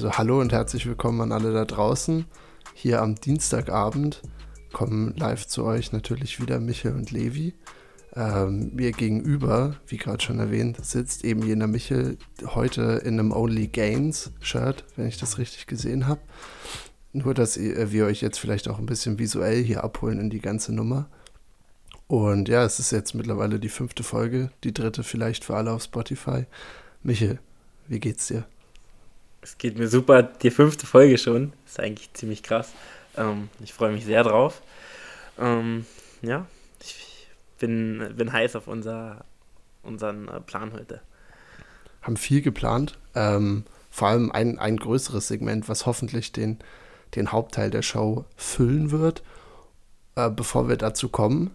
Also hallo und herzlich willkommen an alle da draußen. Hier am Dienstagabend kommen live zu euch natürlich wieder Michel und Levi. Ähm, mir gegenüber, wie gerade schon erwähnt, sitzt eben jener Michel heute in einem Only Gains Shirt, wenn ich das richtig gesehen habe. Nur, dass wir euch jetzt vielleicht auch ein bisschen visuell hier abholen in die ganze Nummer. Und ja, es ist jetzt mittlerweile die fünfte Folge, die dritte vielleicht für alle auf Spotify. Michel, wie geht's dir? Es geht mir super, die fünfte Folge schon. Ist eigentlich ziemlich krass. Ähm, ich freue mich sehr drauf. Ähm, ja, ich bin, bin heiß auf unser, unseren äh, Plan heute. Haben viel geplant. Ähm, vor allem ein, ein größeres Segment, was hoffentlich den, den Hauptteil der Show füllen wird. Äh, bevor wir dazu kommen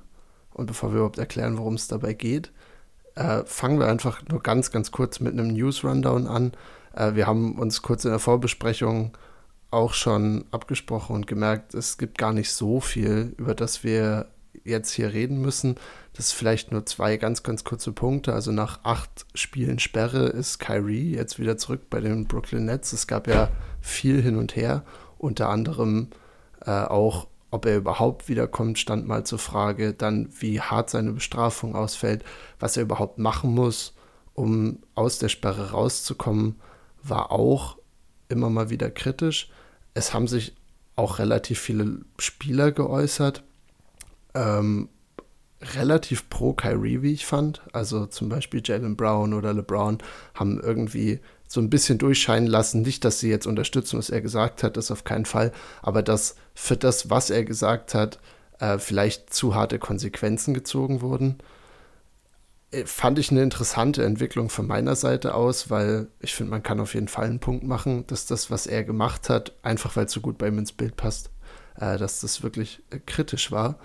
und bevor wir überhaupt erklären, worum es dabei geht, äh, fangen wir einfach nur ganz, ganz kurz mit einem News-Rundown an. Äh, wir haben uns kurz in der Vorbesprechung auch schon abgesprochen und gemerkt, es gibt gar nicht so viel, über das wir jetzt hier reden müssen. Das ist vielleicht nur zwei ganz, ganz kurze Punkte. Also nach acht Spielen Sperre ist Kyrie jetzt wieder zurück bei den Brooklyn Nets. Es gab ja viel hin und her, unter anderem äh, auch ob er überhaupt wiederkommt, stand mal zur Frage. Dann, wie hart seine Bestrafung ausfällt, was er überhaupt machen muss, um aus der Sperre rauszukommen, war auch immer mal wieder kritisch. Es haben sich auch relativ viele Spieler geäußert. Ähm, relativ pro Kyrie, wie ich fand. Also zum Beispiel Jalen Brown oder LeBron haben irgendwie so ein bisschen durchscheinen lassen. Nicht, dass sie jetzt unterstützen, was er gesagt hat, das auf keinen Fall, aber dass für das, was er gesagt hat, äh, vielleicht zu harte Konsequenzen gezogen wurden. Äh, fand ich eine interessante Entwicklung von meiner Seite aus, weil ich finde, man kann auf jeden Fall einen Punkt machen, dass das, was er gemacht hat, einfach weil es so gut bei ihm ins Bild passt, äh, dass das wirklich äh, kritisch war.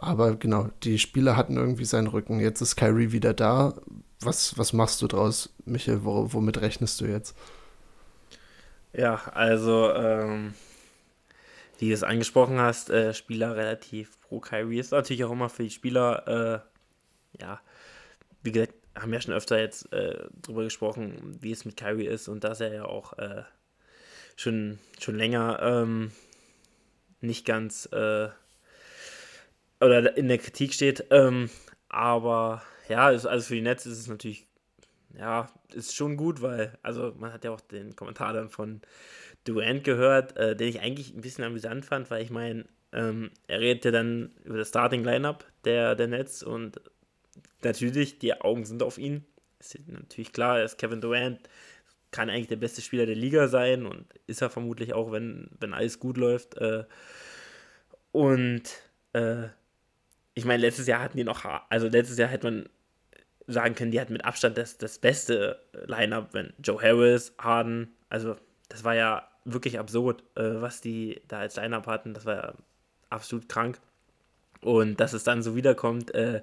Aber genau, die Spieler hatten irgendwie seinen Rücken. Jetzt ist Kyrie wieder da. Was, was machst du draus, Michael? Wo, womit rechnest du jetzt? Ja, also, ähm, wie du es angesprochen hast, äh, Spieler relativ pro Kyrie ist natürlich auch immer für die Spieler, äh, ja, wie gesagt, haben wir ja schon öfter jetzt äh, drüber gesprochen, wie es mit Kyrie ist und dass er ja auch äh, schon, schon länger ähm, nicht ganz äh, oder in der Kritik steht. Ähm, aber ja, ist, also für die Netz ist es natürlich, ja, ist schon gut, weil, also man hat ja auch den Kommentar dann von Durant gehört, äh, den ich eigentlich ein bisschen amüsant fand, weil ich meine, ähm, er redet ja dann über das Starting Lineup der, der Netz und natürlich, die Augen sind auf ihn. Ist natürlich klar, er ist Kevin Durant, kann eigentlich der beste Spieler der Liga sein und ist er vermutlich auch, wenn, wenn alles gut läuft. Äh, und äh, ich meine, letztes Jahr hatten die noch, also letztes Jahr hätte man sagen können, die hatten mit Abstand das, das beste Line-Up, wenn Joe Harris, Harden, also das war ja wirklich absurd, äh, was die da als Line-Up hatten, das war ja absolut krank. Und dass es dann so wiederkommt, äh,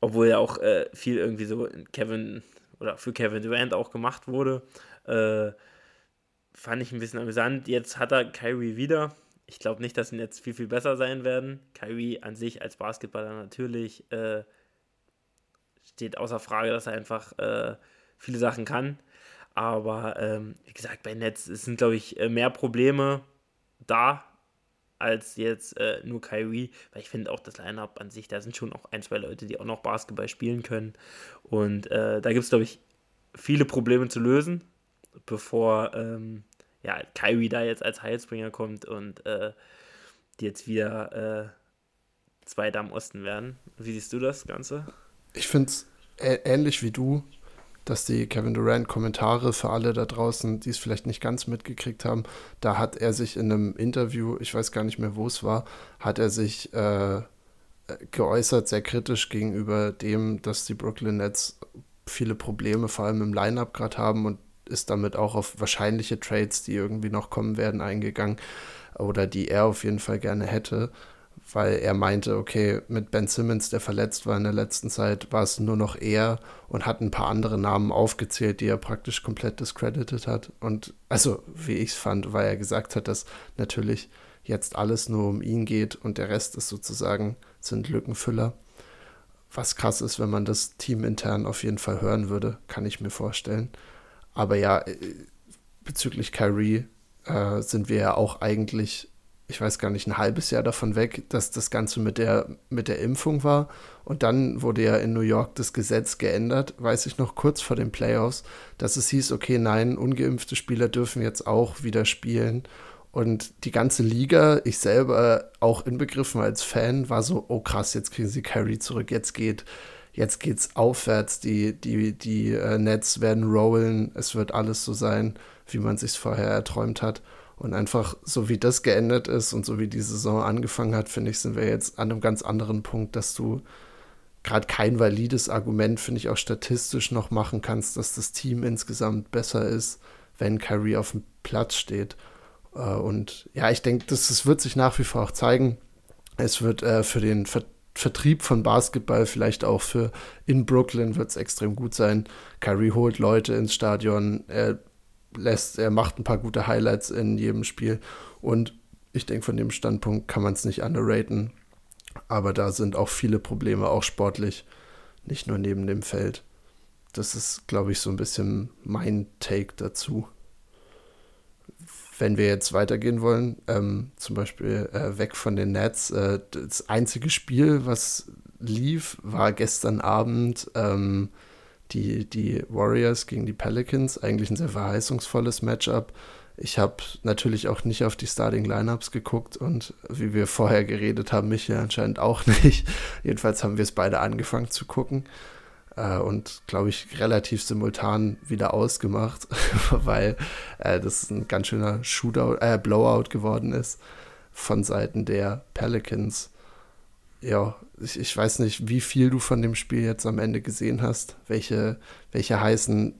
obwohl ja auch äh, viel irgendwie so Kevin oder für Kevin Durant auch gemacht wurde, äh, fand ich ein bisschen amüsant. Jetzt hat er Kyrie wieder ich glaube nicht, dass sie jetzt viel, viel besser sein werden. Kyrie an sich als Basketballer natürlich äh, steht außer Frage, dass er einfach äh, viele Sachen kann. Aber ähm, wie gesagt, bei Netz sind, glaube ich, äh, mehr Probleme da als jetzt äh, nur Kyrie, weil ich finde auch das Line-Up an sich, da sind schon auch ein, zwei Leute, die auch noch Basketball spielen können. Und äh, da gibt es, glaube ich, viele Probleme zu lösen, bevor ähm, ja, Kyrie da jetzt als Heilsbringer kommt und äh, die jetzt wieder äh, Zweiter am Osten werden. Wie siehst du das Ganze? Ich finde es ähnlich wie du, dass die Kevin Durant Kommentare für alle da draußen, die es vielleicht nicht ganz mitgekriegt haben, da hat er sich in einem Interview, ich weiß gar nicht mehr, wo es war, hat er sich äh, geäußert, sehr kritisch gegenüber dem, dass die Brooklyn Nets viele Probleme vor allem im Lineup gerade haben und ist damit auch auf wahrscheinliche Trades, die irgendwie noch kommen werden, eingegangen oder die er auf jeden Fall gerne hätte, weil er meinte, okay, mit Ben Simmons, der verletzt war in der letzten Zeit, war es nur noch er und hat ein paar andere Namen aufgezählt, die er praktisch komplett discredited hat. Und also, wie ich es fand, weil er gesagt hat, dass natürlich jetzt alles nur um ihn geht und der Rest ist sozusagen, sind Lückenfüller. Was krass ist, wenn man das Team intern auf jeden Fall hören würde, kann ich mir vorstellen. Aber ja, äh, bezüglich Kyrie äh, sind wir ja auch eigentlich, ich weiß gar nicht, ein halbes Jahr davon weg, dass das Ganze mit der, mit der Impfung war. Und dann wurde ja in New York das Gesetz geändert, weiß ich noch, kurz vor den Playoffs, dass es hieß, okay, nein, ungeimpfte Spieler dürfen jetzt auch wieder spielen. Und die ganze Liga, ich selber auch inbegriffen als Fan, war so, oh krass, jetzt kriegen sie Carry zurück, jetzt geht, jetzt geht's aufwärts, die, die, die äh, Nets werden rollen, es wird alles so sein, wie man sich vorher erträumt hat. Und einfach so wie das geendet ist und so wie die Saison angefangen hat, finde ich, sind wir jetzt an einem ganz anderen Punkt, dass du gerade kein valides Argument, finde ich, auch statistisch noch machen kannst, dass das Team insgesamt besser ist, wenn Kyrie auf dem Platz steht. Äh, und ja, ich denke, das, das wird sich nach wie vor auch zeigen. Es wird äh, für den Ver Vertrieb von Basketball, vielleicht auch für in Brooklyn, wird es extrem gut sein. Kyrie holt Leute ins Stadion, er lässt, er macht ein paar gute Highlights in jedem Spiel. Und ich denke, von dem Standpunkt kann man es nicht underraten. Aber da sind auch viele Probleme, auch sportlich, nicht nur neben dem Feld. Das ist, glaube ich, so ein bisschen mein Take dazu wenn wir jetzt weitergehen wollen, ähm, zum Beispiel äh, weg von den Nets, äh, das einzige Spiel, was lief, war gestern Abend ähm, die, die Warriors gegen die Pelicans. Eigentlich ein sehr verheißungsvolles Matchup. Ich habe natürlich auch nicht auf die Starting Lineups geguckt und wie wir vorher geredet haben, mich ja anscheinend auch nicht. Jedenfalls haben wir es beide angefangen zu gucken äh, und, glaube ich, relativ simultan wieder ausgemacht, weil äh, das ein ganz schöner Shootout, äh, Blowout geworden ist von Seiten der Pelicans. Ja, ich, ich weiß nicht, wie viel du von dem Spiel jetzt am Ende gesehen hast, welche, welche heißen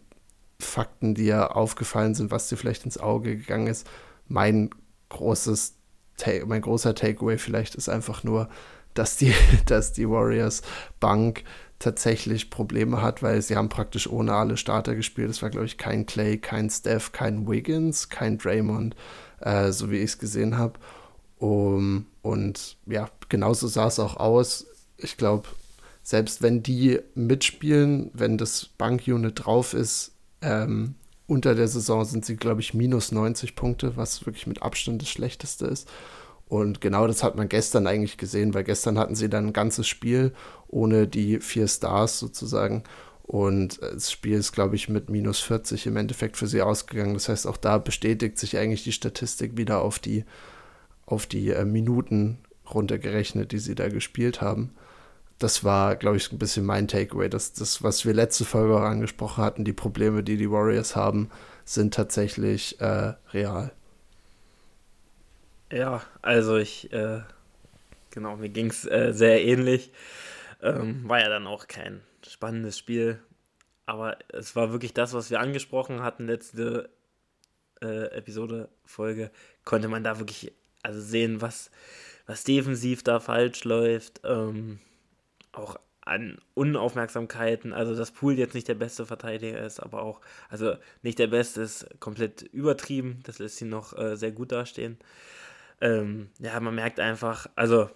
Fakten dir aufgefallen sind, was dir vielleicht ins Auge gegangen ist. Mein großes mein großer Takeaway vielleicht ist einfach nur, dass die, dass die Warriors Bank tatsächlich Probleme hat, weil sie haben praktisch ohne alle Starter gespielt. Es war, glaube ich, kein Clay, kein Steph, kein Wiggins, kein Draymond, äh, so wie ich es gesehen habe. Um, und ja, genauso sah es auch aus. Ich glaube, selbst wenn die mitspielen, wenn das Bankunit drauf ist, ähm, unter der Saison sind sie, glaube ich, minus 90 Punkte, was wirklich mit Abstand das Schlechteste ist. Und genau das hat man gestern eigentlich gesehen, weil gestern hatten sie dann ein ganzes Spiel ohne die vier Stars sozusagen. Und das Spiel ist, glaube ich, mit minus 40 im Endeffekt für sie ausgegangen. Das heißt, auch da bestätigt sich eigentlich die Statistik wieder auf die, auf die äh, Minuten runtergerechnet, die sie da gespielt haben. Das war, glaube ich, ein bisschen mein Takeaway. Das, das, was wir letzte Folge auch angesprochen hatten, die Probleme, die die Warriors haben, sind tatsächlich äh, real. Ja, also ich, äh, genau, mir ging es äh, sehr ähnlich. Ähm, war ja dann auch kein spannendes Spiel. Aber es war wirklich das, was wir angesprochen hatten, letzte äh, Episode, Folge, konnte man da wirklich also sehen, was, was defensiv da falsch läuft. Ähm, auch an Unaufmerksamkeiten, also dass Pool jetzt nicht der beste Verteidiger ist, aber auch, also nicht der beste ist komplett übertrieben, das lässt ihn noch äh, sehr gut dastehen ähm, ja, man merkt einfach, also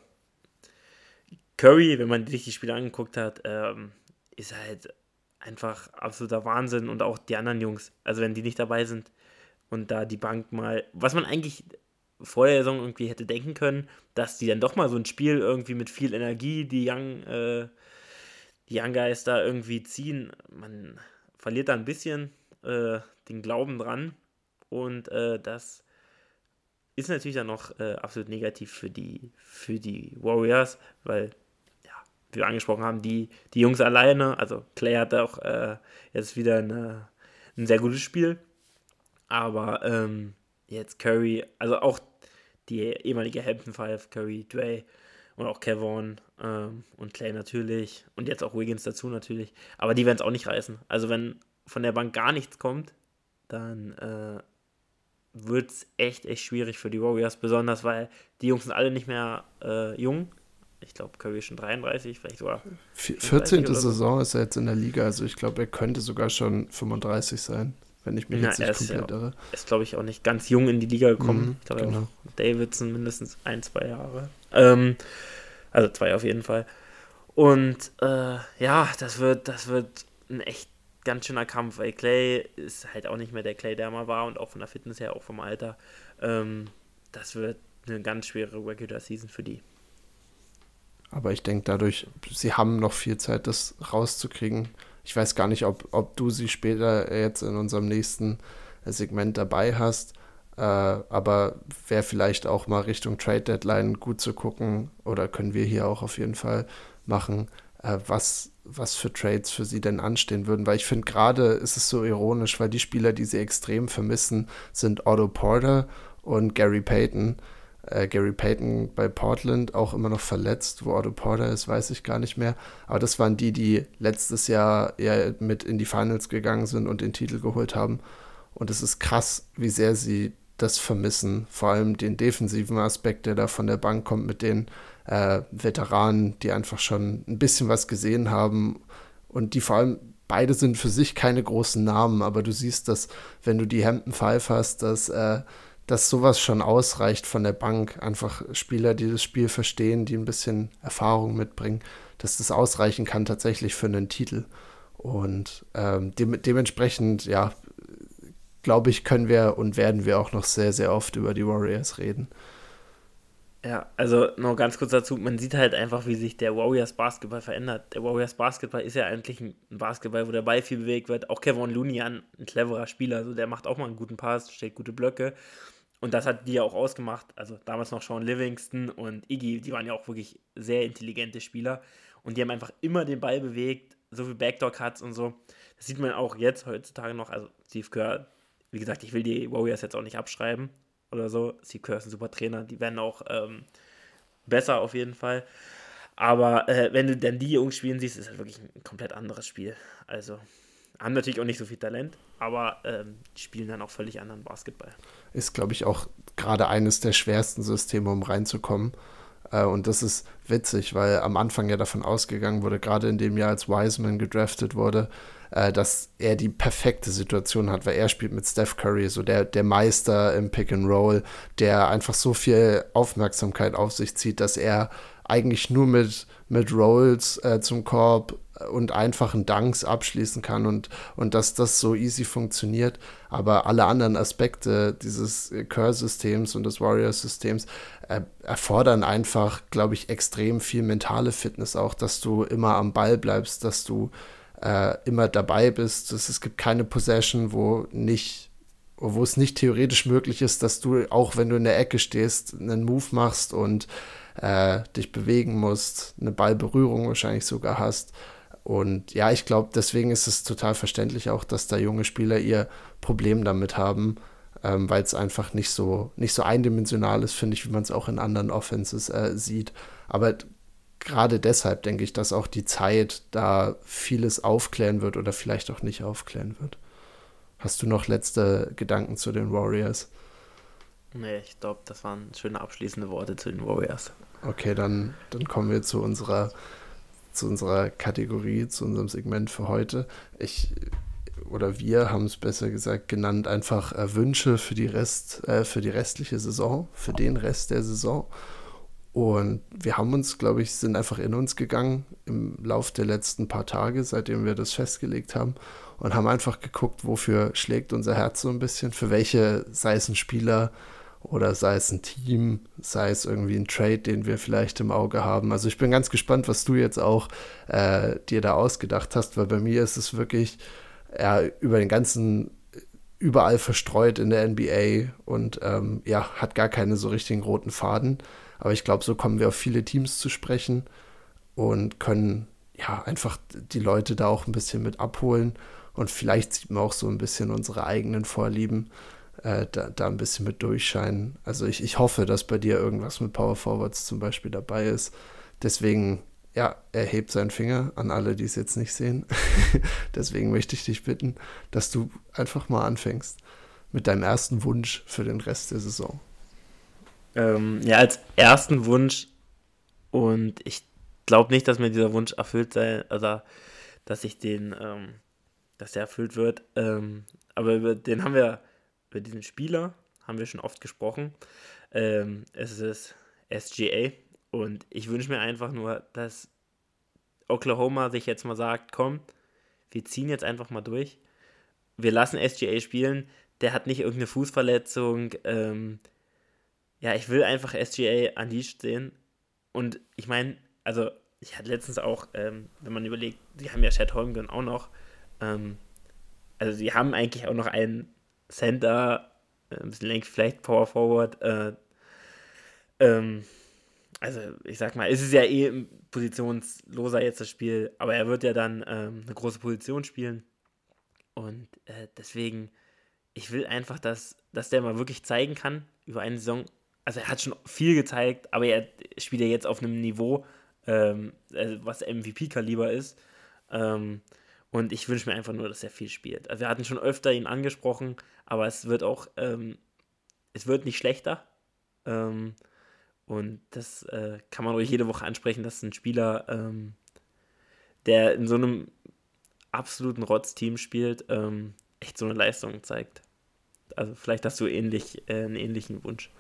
Curry, wenn man sich die Spiele angeguckt hat, ähm, ist halt einfach absoluter Wahnsinn und auch die anderen Jungs, also wenn die nicht dabei sind und da die Bank mal, was man eigentlich vor der Saison irgendwie hätte denken können, dass die dann doch mal so ein Spiel irgendwie mit viel Energie, die Young, äh, die Young Guys da irgendwie ziehen, man verliert da ein bisschen äh, den Glauben dran. Und äh, das ist natürlich dann noch äh, absolut negativ für die, für die Warriors, weil, ja, wie wir angesprochen haben, die, die Jungs alleine, also Clay hat auch äh, jetzt wieder eine, ein sehr gutes Spiel, aber ähm, jetzt Curry, also auch die ehemalige Hampton Five, Curry, Dre und auch Kevon ähm, und Clay natürlich und jetzt auch Wiggins dazu natürlich, aber die werden es auch nicht reißen. Also wenn von der Bank gar nichts kommt, dann äh, wird es echt, echt schwierig für die Warriors, besonders weil die Jungs sind alle nicht mehr äh, jung. Ich glaube, Curry ist schon 33, vielleicht sogar. 14. Saison so. ist er jetzt in der Liga, also ich glaube, er könnte sogar schon 35 sein, wenn ich mich Na, jetzt nicht komplett ja, irre. Ist, glaube ich, auch nicht ganz jung in die Liga gekommen. Mhm, ich glaube, genau. Davidson mindestens ein, zwei Jahre. Ähm, also zwei auf jeden Fall. Und äh, ja, das wird, das wird ein echt ganz schöner Kampf, weil Clay ist halt auch nicht mehr der Clay, der mal war und auch von der Fitness her, auch vom Alter. Ähm, das wird eine ganz schwere Regular Season für die. Aber ich denke dadurch, sie haben noch viel Zeit, das rauszukriegen. Ich weiß gar nicht, ob, ob du sie später jetzt in unserem nächsten Segment dabei hast. Äh, aber wäre vielleicht auch mal Richtung Trade Deadline gut zu gucken oder können wir hier auch auf jeden Fall machen, äh, was, was für Trades für sie denn anstehen würden. Weil ich finde, gerade ist es so ironisch, weil die Spieler, die sie extrem vermissen, sind Otto Porter und Gary Payton. Äh, Gary Payton bei Portland auch immer noch verletzt. Wo Otto Porter ist, weiß ich gar nicht mehr. Aber das waren die, die letztes Jahr eher mit in die Finals gegangen sind und den Titel geholt haben. Und es ist krass, wie sehr sie das vermissen. Vor allem den defensiven Aspekt, der da von der Bank kommt mit den äh, Veteranen, die einfach schon ein bisschen was gesehen haben und die vor allem beide sind für sich keine großen Namen, aber du siehst, dass wenn du die Hampton Five hast, dass, äh, dass sowas schon ausreicht von der Bank. Einfach Spieler, die das Spiel verstehen, die ein bisschen Erfahrung mitbringen, dass das ausreichen kann tatsächlich für einen Titel. Und ähm, de dementsprechend, ja, glaube ich, können wir und werden wir auch noch sehr, sehr oft über die Warriors reden. Ja, also noch ganz kurz dazu, man sieht halt einfach, wie sich der Warriors Basketball verändert. Der Warriors Basketball ist ja eigentlich ein Basketball, wo der Ball viel bewegt wird. Auch Kevin Looney, ein cleverer Spieler, also der macht auch mal einen guten Pass, stellt gute Blöcke. Und das hat die ja auch ausgemacht. Also damals noch Sean Livingston und Iggy, die waren ja auch wirklich sehr intelligente Spieler. Und die haben einfach immer den Ball bewegt, so wie Backdoor-Cuts und so. Das sieht man auch jetzt heutzutage noch. Also Steve Kerr, wie gesagt, ich will die Warriors jetzt auch nicht abschreiben oder so. Steve Kerr ist ein super Trainer, die werden auch ähm, besser auf jeden Fall. Aber äh, wenn du dann die Jungs spielen siehst, ist das wirklich ein komplett anderes Spiel. Also haben natürlich auch nicht so viel Talent, aber ähm, spielen dann auch völlig anderen Basketball. Ist, glaube ich, auch gerade eines der schwersten Systeme, um reinzukommen. Äh, und das ist witzig, weil am Anfang ja davon ausgegangen wurde, gerade in dem Jahr, als Wiseman gedraftet wurde, äh, dass er die perfekte Situation hat, weil er spielt mit Steph Curry, so der, der Meister im Pick and Roll, der einfach so viel Aufmerksamkeit auf sich zieht, dass er eigentlich nur mit, mit Rolls äh, zum Korb und einfachen Dunks abschließen kann und, und dass das so easy funktioniert. Aber alle anderen Aspekte dieses Curse-Systems und des Warriors-Systems äh, erfordern einfach, glaube ich, extrem viel mentale Fitness auch, dass du immer am Ball bleibst, dass du äh, immer dabei bist. Dass es gibt keine Possession, wo nicht, wo es nicht theoretisch möglich ist, dass du, auch wenn du in der Ecke stehst, einen Move machst und äh, dich bewegen musst, eine Ballberührung wahrscheinlich sogar hast. Und ja, ich glaube, deswegen ist es total verständlich auch, dass da junge Spieler ihr Problem damit haben, ähm, weil es einfach nicht so, nicht so eindimensional ist, finde ich, wie man es auch in anderen Offenses äh, sieht. Aber gerade deshalb denke ich, dass auch die Zeit da vieles aufklären wird oder vielleicht auch nicht aufklären wird. Hast du noch letzte Gedanken zu den Warriors? Nee, ich glaube, das waren schöne abschließende Worte zu den Warriors. Okay, dann, dann kommen wir zu unserer, zu unserer Kategorie, zu unserem Segment für heute. Ich oder wir haben es besser gesagt genannt, einfach äh, Wünsche für die Rest, äh, für die restliche Saison, für den Rest der Saison. Und wir haben uns, glaube ich, sind einfach in uns gegangen im Lauf der letzten paar Tage, seitdem wir das festgelegt haben und haben einfach geguckt, wofür schlägt unser Herz so ein bisschen, für welche, sei es ein Spieler oder sei es ein Team, sei es irgendwie ein Trade, den wir vielleicht im Auge haben. Also ich bin ganz gespannt, was du jetzt auch äh, dir da ausgedacht hast, weil bei mir ist es wirklich ja, über den ganzen überall verstreut in der NBA und ähm, ja, hat gar keine so richtigen roten Faden. Aber ich glaube, so kommen wir auf viele Teams zu sprechen und können ja einfach die Leute da auch ein bisschen mit abholen. Und vielleicht sieht man auch so ein bisschen unsere eigenen Vorlieben äh, da, da ein bisschen mit durchscheinen. Also ich, ich hoffe, dass bei dir irgendwas mit Power Forwards zum Beispiel dabei ist. Deswegen, ja, er hebt seinen Finger an alle, die es jetzt nicht sehen. Deswegen möchte ich dich bitten, dass du einfach mal anfängst mit deinem ersten Wunsch für den Rest der Saison. Ähm, ja, als ersten Wunsch und ich glaube nicht, dass mir dieser Wunsch erfüllt sei, also dass ich den, ähm, dass der erfüllt wird. Ähm, aber über den haben wir, über diesen Spieler haben wir schon oft gesprochen. Ähm, es ist SGA und ich wünsche mir einfach nur, dass Oklahoma sich jetzt mal sagt, komm, wir ziehen jetzt einfach mal durch. Wir lassen SGA spielen. Der hat nicht irgendeine Fußverletzung. Ähm, ja, ich will einfach SGA unleashed sehen. Und ich meine, also ich hatte letztens auch, ähm, wenn man überlegt, die haben ja Chad Holmgren auch noch. Ähm, also sie haben eigentlich auch noch einen Center, äh, ein bisschen längst vielleicht Power Forward. Äh, ähm, also ich sag mal, es ist ja eh positionsloser jetzt das Spiel, aber er wird ja dann ähm, eine große Position spielen. Und äh, deswegen, ich will einfach, dass, dass der mal wirklich zeigen kann über eine Saison. Also er hat schon viel gezeigt, aber er spielt ja jetzt auf einem Niveau, ähm, also was MVP-Kaliber ist. Ähm, und ich wünsche mir einfach nur, dass er viel spielt. Also wir hatten schon öfter ihn angesprochen, aber es wird auch, ähm, es wird nicht schlechter. Ähm, und das äh, kann man ruhig jede Woche ansprechen, dass ein Spieler, ähm, der in so einem absoluten Rotz-Team spielt, ähm, echt so eine Leistung zeigt. Also vielleicht hast du ähnlich, äh, einen ähnlichen Wunsch.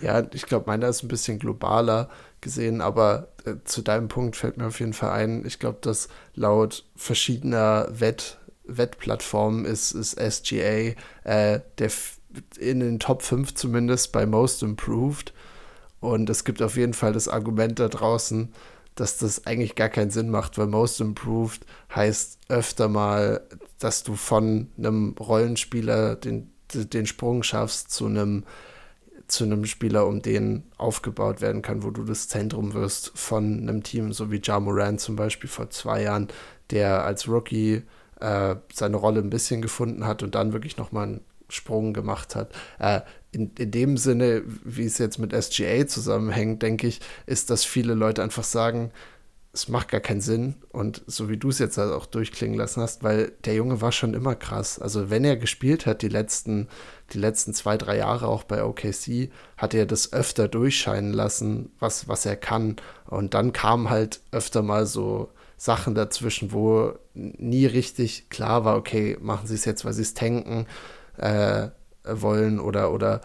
Ja, ich glaube, meiner ist ein bisschen globaler gesehen, aber äh, zu deinem Punkt fällt mir auf jeden Fall ein, ich glaube, dass laut verschiedener Wett, Wettplattformen ist, ist SGA äh, der in den Top 5 zumindest bei Most Improved. Und es gibt auf jeden Fall das Argument da draußen, dass das eigentlich gar keinen Sinn macht, weil Most Improved heißt öfter mal, dass du von einem Rollenspieler den, den Sprung schaffst zu einem zu einem Spieler, um den aufgebaut werden kann, wo du das Zentrum wirst von einem Team, so wie Ja Moran zum Beispiel vor zwei Jahren, der als Rookie äh, seine Rolle ein bisschen gefunden hat und dann wirklich nochmal einen Sprung gemacht hat. Äh, in, in dem Sinne, wie es jetzt mit SGA zusammenhängt, denke ich, ist, dass viele Leute einfach sagen, es macht gar keinen Sinn. Und so wie du es jetzt halt auch durchklingen lassen hast, weil der Junge war schon immer krass. Also wenn er gespielt hat, die letzten, die letzten zwei, drei Jahre auch bei OKC, hat er das öfter durchscheinen lassen, was, was er kann. Und dann kamen halt öfter mal so Sachen dazwischen, wo nie richtig klar war, okay, machen sie es jetzt, weil sie es tanken äh, wollen oder, oder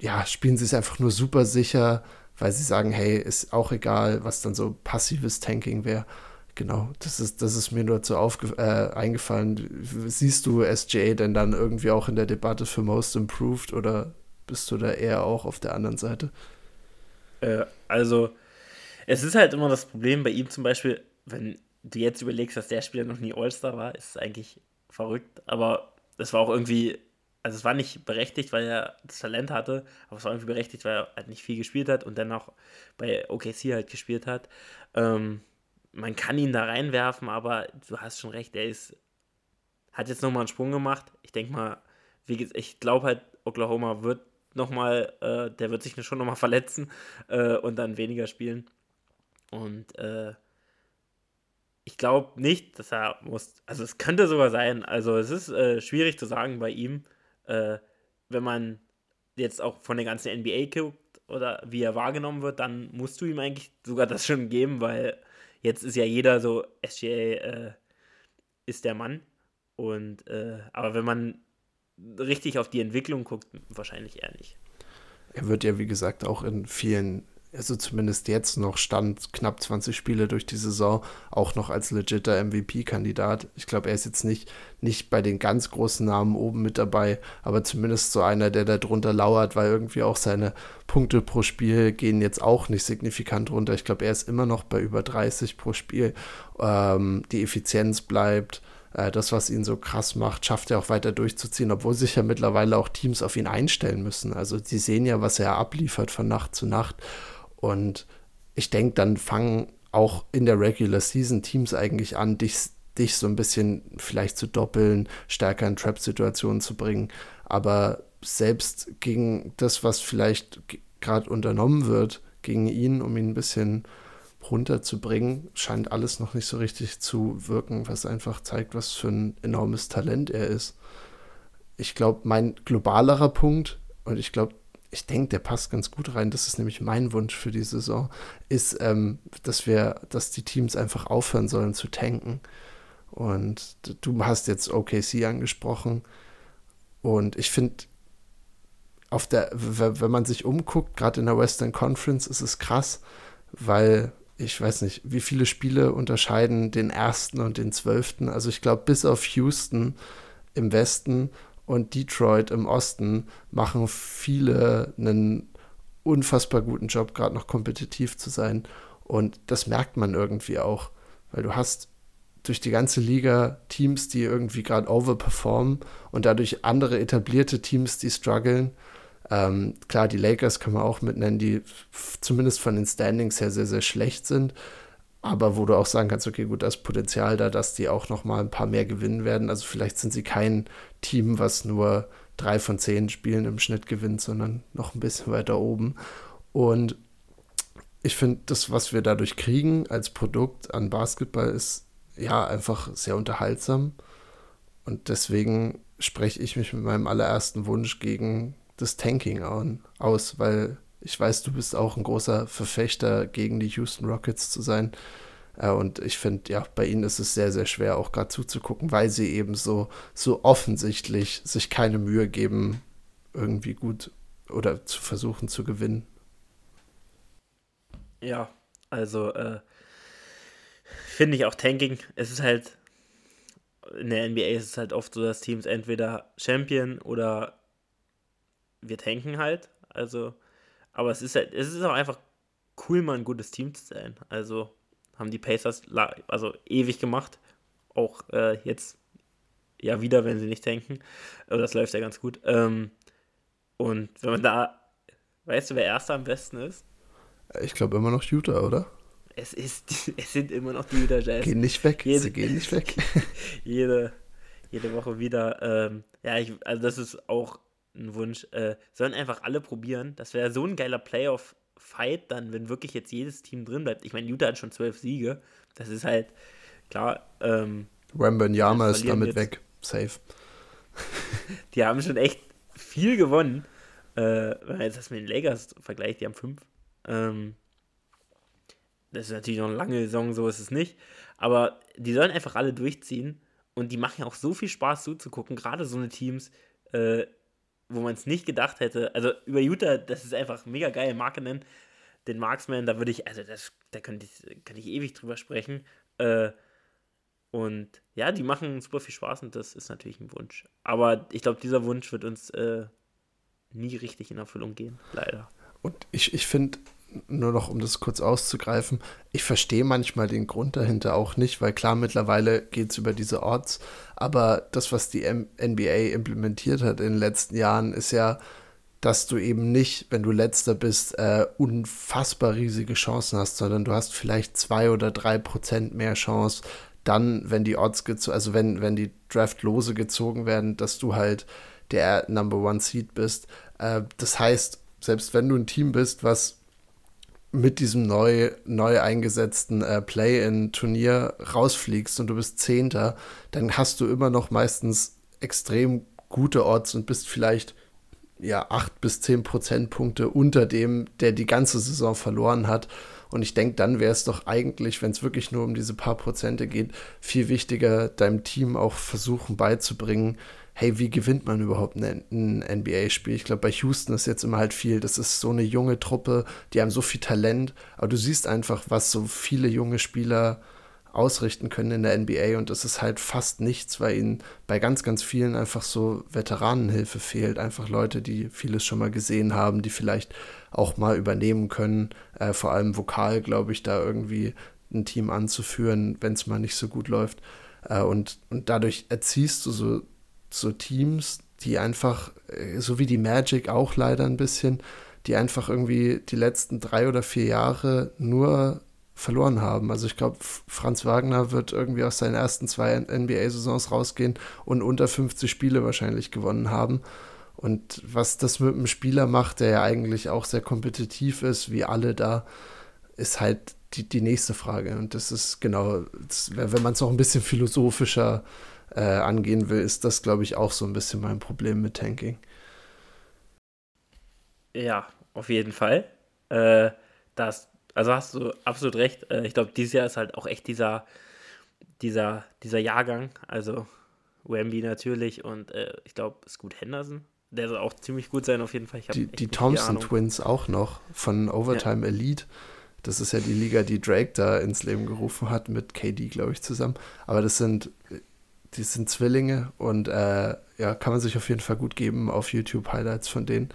ja, spielen sie es einfach nur super sicher, weil sie sagen, hey, ist auch egal, was dann so passives Tanking wäre. Genau, das ist, das ist mir nur zu äh, eingefallen. Siehst du SJ denn dann irgendwie auch in der Debatte für Most Improved oder bist du da eher auch auf der anderen Seite? Äh, also, es ist halt immer das Problem bei ihm zum Beispiel, wenn du jetzt überlegst, dass der Spieler noch nie All-Star war, ist es eigentlich verrückt, aber es war auch irgendwie also es war nicht berechtigt, weil er das Talent hatte, aber es war irgendwie berechtigt, weil er halt nicht viel gespielt hat und dann auch bei OKC halt gespielt hat. Ähm, man kann ihn da reinwerfen, aber du hast schon recht, er ist, hat jetzt nochmal einen Sprung gemacht. Ich denke mal, wie, ich glaube halt, Oklahoma wird nochmal, äh, der wird sich schon nochmal verletzen äh, und dann weniger spielen. Und äh, ich glaube nicht, dass er muss, also es könnte sogar sein, also es ist äh, schwierig zu sagen bei ihm, äh, wenn man jetzt auch von der ganzen NBA guckt oder wie er wahrgenommen wird, dann musst du ihm eigentlich sogar das schon geben, weil jetzt ist ja jeder so, SGA äh, ist der Mann. Und äh, aber wenn man richtig auf die Entwicklung guckt, wahrscheinlich eher nicht. Er wird ja, wie gesagt, auch in vielen also zumindest jetzt noch stand knapp 20 Spiele durch die Saison, auch noch als legitter MVP-Kandidat. Ich glaube, er ist jetzt nicht, nicht bei den ganz großen Namen oben mit dabei, aber zumindest so einer, der da drunter lauert, weil irgendwie auch seine Punkte pro Spiel gehen jetzt auch nicht signifikant runter. Ich glaube, er ist immer noch bei über 30 pro Spiel. Ähm, die Effizienz bleibt äh, das, was ihn so krass macht, schafft er auch weiter durchzuziehen, obwohl sich ja mittlerweile auch Teams auf ihn einstellen müssen. Also sie sehen ja, was er abliefert von Nacht zu Nacht. Und ich denke, dann fangen auch in der Regular Season Teams eigentlich an, dich, dich so ein bisschen vielleicht zu doppeln, stärker in Trap-Situationen zu bringen. Aber selbst gegen das, was vielleicht gerade unternommen wird, gegen ihn, um ihn ein bisschen runterzubringen, scheint alles noch nicht so richtig zu wirken, was einfach zeigt, was für ein enormes Talent er ist. Ich glaube, mein globalerer Punkt, und ich glaube, ich denke, der passt ganz gut rein. Das ist nämlich mein Wunsch für die Saison, ist, ähm, dass wir, dass die Teams einfach aufhören sollen zu tanken. Und du hast jetzt OKC angesprochen. Und ich finde, auf der, wenn man sich umguckt, gerade in der Western Conference, ist es krass, weil ich weiß nicht, wie viele Spiele unterscheiden den ersten und den zwölften. Also ich glaube, bis auf Houston im Westen und Detroit im Osten machen viele einen unfassbar guten Job, gerade noch kompetitiv zu sein. Und das merkt man irgendwie auch, weil du hast durch die ganze Liga Teams, die irgendwie gerade overperformen und dadurch andere etablierte Teams, die strugglen. Ähm, klar, die Lakers kann man auch mitnennen, die zumindest von den Standings her sehr, sehr schlecht sind. Aber wo du auch sagen kannst, okay, gut, da ist Potenzial da, dass die auch noch mal ein paar mehr gewinnen werden. Also vielleicht sind sie kein Team, was nur drei von zehn Spielen im Schnitt gewinnt, sondern noch ein bisschen weiter oben. Und ich finde, das, was wir dadurch kriegen als Produkt an Basketball, ist ja einfach sehr unterhaltsam. Und deswegen spreche ich mich mit meinem allerersten Wunsch gegen das Tanking aus, weil ich weiß, du bist auch ein großer Verfechter gegen die Houston Rockets zu sein. Äh, und ich finde, ja, bei ihnen ist es sehr, sehr schwer, auch gerade zuzugucken, weil sie eben so, so offensichtlich sich keine Mühe geben, irgendwie gut oder zu versuchen zu gewinnen. Ja, also äh, finde ich auch Tanking. Es ist halt, in der NBA ist es halt oft so, dass Teams entweder Champion oder wir tanken halt. Also, aber es ist halt, es ist auch einfach cool, mal ein gutes Team zu sein. Also haben die Pacers also ewig gemacht. Auch äh, jetzt ja wieder, wenn sie nicht tanken. Aber das läuft ja ganz gut. Ähm, und wenn man da, weißt du, wer erster am besten ist? Ich glaube immer noch Utah, oder? Es, ist, es sind immer noch die Utah Jazz. Gehen nicht weg, jede, sie gehen nicht weg. jede, jede Woche wieder. Ähm, ja, ich, also das ist auch ein Wunsch. Äh, sollen einfach alle probieren. Das wäre so ein geiler Playoff-Fight dann, wenn wirklich jetzt jedes Team drin bleibt. Ich meine, Utah hat schon zwölf Siege. Das ist halt, klar. Ähm, Yama ist damit jetzt. weg. Safe. die haben schon echt viel gewonnen. Äh, wenn man jetzt das mit den Lakers vergleicht, die haben fünf. Ähm, das ist natürlich noch eine lange Saison, so ist es nicht. Aber die sollen einfach alle durchziehen. Und die machen ja auch so viel Spaß zuzugucken. Gerade so eine Teams, äh, wo man es nicht gedacht hätte. Also über Utah, das ist einfach mega geil. Markenen, den Marksman, da würde ich, also das, da könnte ich, könnte ich ewig drüber sprechen. Äh, und ja, die machen super viel Spaß und das ist natürlich ein Wunsch. Aber ich glaube, dieser Wunsch wird uns äh, nie richtig in Erfüllung gehen, leider. Und ich, ich finde, nur noch um das kurz auszugreifen, ich verstehe manchmal den Grund dahinter auch nicht, weil klar, mittlerweile geht es über diese Orts, aber das, was die NBA implementiert hat in den letzten Jahren, ist ja, dass du eben nicht, wenn du letzter bist, äh, unfassbar riesige Chancen hast, sondern du hast vielleicht zwei oder drei Prozent mehr Chance, dann, wenn die Odds also wenn, wenn die Draft-Lose gezogen werden, dass du halt der Number One Seed bist. Äh, das heißt, selbst wenn du ein Team bist, was mit diesem neu, neu eingesetzten äh, Play-in-Turnier rausfliegst und du bist Zehnter, dann hast du immer noch meistens extrem gute Odds und bist vielleicht ja acht bis zehn Prozentpunkte unter dem, der die ganze Saison verloren hat. Und ich denke, dann wäre es doch eigentlich, wenn es wirklich nur um diese paar Prozente geht, viel wichtiger, deinem Team auch versuchen beizubringen, hey, wie gewinnt man überhaupt ein, ein NBA-Spiel? Ich glaube, bei Houston ist jetzt immer halt viel, das ist so eine junge Truppe, die haben so viel Talent, aber du siehst einfach, was so viele junge Spieler ausrichten können in der NBA und das ist halt fast nichts, weil ihnen bei ganz, ganz vielen einfach so Veteranenhilfe fehlt. Einfach Leute, die vieles schon mal gesehen haben, die vielleicht auch mal übernehmen können, äh, vor allem vokal, glaube ich, da irgendwie ein Team anzuführen, wenn es mal nicht so gut läuft. Äh, und, und dadurch erziehst du so so Teams, die einfach, äh, so wie die Magic auch leider ein bisschen, die einfach irgendwie die letzten drei oder vier Jahre nur verloren haben. Also ich glaube, Franz Wagner wird irgendwie aus seinen ersten zwei NBA-Saisons rausgehen und unter 50 Spiele wahrscheinlich gewonnen haben. Und was das mit einem Spieler macht, der ja eigentlich auch sehr kompetitiv ist, wie alle da, ist halt die, die nächste Frage. Und das ist genau, das, wenn man es noch ein bisschen philosophischer äh, angehen will, ist das, glaube ich, auch so ein bisschen mein Problem mit Tanking. Ja, auf jeden Fall. Äh, das, also hast du absolut recht. Äh, ich glaube, dieses Jahr ist halt auch echt dieser, dieser, dieser Jahrgang. Also Wemby natürlich und äh, ich glaube, Scoot Henderson. Der soll auch ziemlich gut sein, auf jeden Fall. die die Thompson Twins auch noch von Overtime ja. Elite Das ist ja die Liga, die Drake da ins Leben gerufen hat, mit KD, glaube ich, zusammen. Aber das sind, die sind Zwillinge und äh, ja, kann man sich auf jeden Fall gut geben auf YouTube Highlights von denen.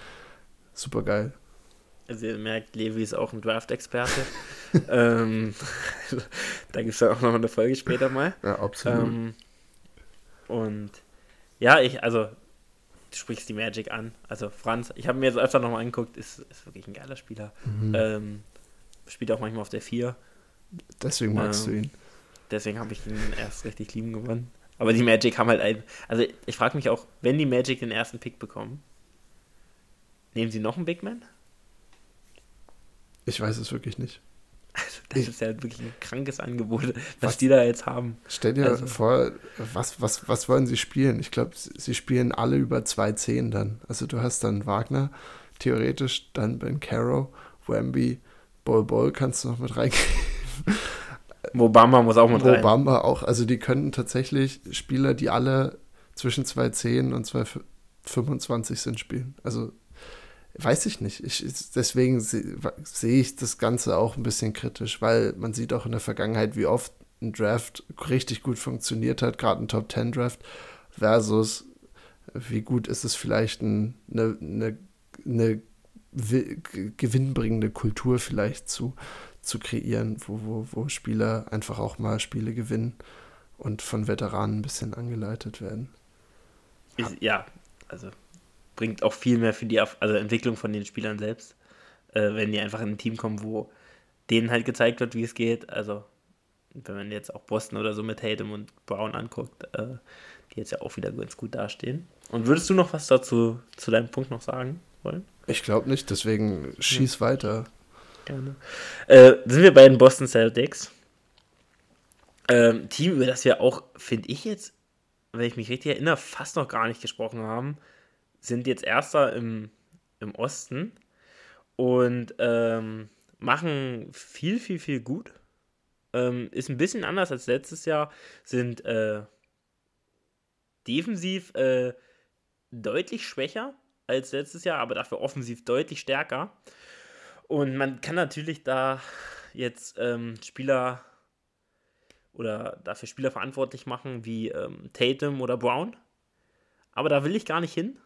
Super geil. Also ihr merkt, Levi ist auch ein Draft-Experte. ähm, da gibt es ja auch noch eine Folge später mal. Ja, absolut. Ähm, und ja, ich, also du sprichst die Magic an. Also Franz, ich habe mir jetzt öfter nochmal angeguckt, ist, ist wirklich ein geiler Spieler. Mhm. Ähm, spielt auch manchmal auf der 4. Deswegen magst ähm, du ihn. Deswegen habe ich ihn erst richtig lieben gewonnen. Aber die Magic haben halt ein. Also ich frage mich auch, wenn die Magic den ersten Pick bekommen, nehmen sie noch einen Big Man? Ich weiß es wirklich nicht. Also das ich, ist ja wirklich ein krankes Angebot, was, was die da jetzt haben. Stell dir also, vor, was, was, was wollen sie spielen? Ich glaube, sie spielen alle über 2-10 dann. Also du hast dann Wagner, theoretisch dann Ben Caro, Wemby, Bol Bol kannst du noch mit reingeben. Mobamba muss auch mit rein. Mobamba auch. Also die könnten tatsächlich Spieler, die alle zwischen 2,10 und 2,25 sind, spielen. Also weiß ich nicht. Ich, deswegen sehe seh ich das Ganze auch ein bisschen kritisch, weil man sieht auch in der Vergangenheit, wie oft ein Draft richtig gut funktioniert hat, gerade ein Top 10 Draft, versus wie gut ist es vielleicht ein, eine, eine, eine gewinnbringende Kultur vielleicht zu, zu kreieren, wo, wo, wo Spieler einfach auch mal Spiele gewinnen und von Veteranen ein bisschen angeleitet werden. Ist, ja, also bringt auch viel mehr für die also Entwicklung von den Spielern selbst, äh, wenn die einfach in ein Team kommen, wo denen halt gezeigt wird, wie es geht. Also wenn man jetzt auch Boston oder so mit Tatum und Brown anguckt, äh, die jetzt ja auch wieder ganz gut dastehen. Und würdest du noch was dazu zu deinem Punkt noch sagen wollen? Ich glaube nicht, deswegen schieß ja. weiter. Gerne. Äh, sind wir bei den Boston Celtics? Ähm, Team, über das wir auch, finde ich jetzt, wenn ich mich richtig erinnere, fast noch gar nicht gesprochen haben sind jetzt Erster im, im Osten und ähm, machen viel, viel, viel gut. Ähm, ist ein bisschen anders als letztes Jahr, sind äh, defensiv äh, deutlich schwächer als letztes Jahr, aber dafür offensiv deutlich stärker. Und man kann natürlich da jetzt ähm, Spieler oder dafür Spieler verantwortlich machen wie ähm, Tatum oder Brown. Aber da will ich gar nicht hin.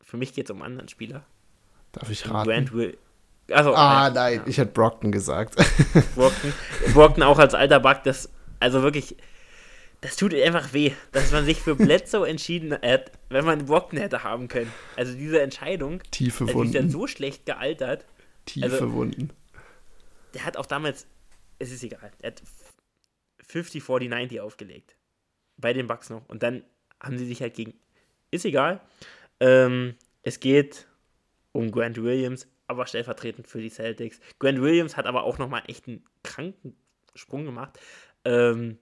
Für mich geht es um einen anderen Spieler. Darf ich raten? Grant Will also, ah, ja, nein, ja. ich hätte Brockton gesagt. Brockton, Brockton auch als alter Bug, das, also wirklich, das tut einfach weh, dass man sich für Bledsoe entschieden hat, wenn man Brockton hätte haben können. Also diese Entscheidung, Tiefe Wunden. ist ja so schlecht gealtert. Tiefe also, Wunden. Der hat auch damals, es ist egal, er hat 50, 40, 90 aufgelegt. Bei den Bucks noch. Und dann haben sie sich halt gegen, ist egal, ähm, es geht um Grant Williams, aber stellvertretend für die Celtics. Grant Williams hat aber auch nochmal echt einen kranken Sprung gemacht. Ähm,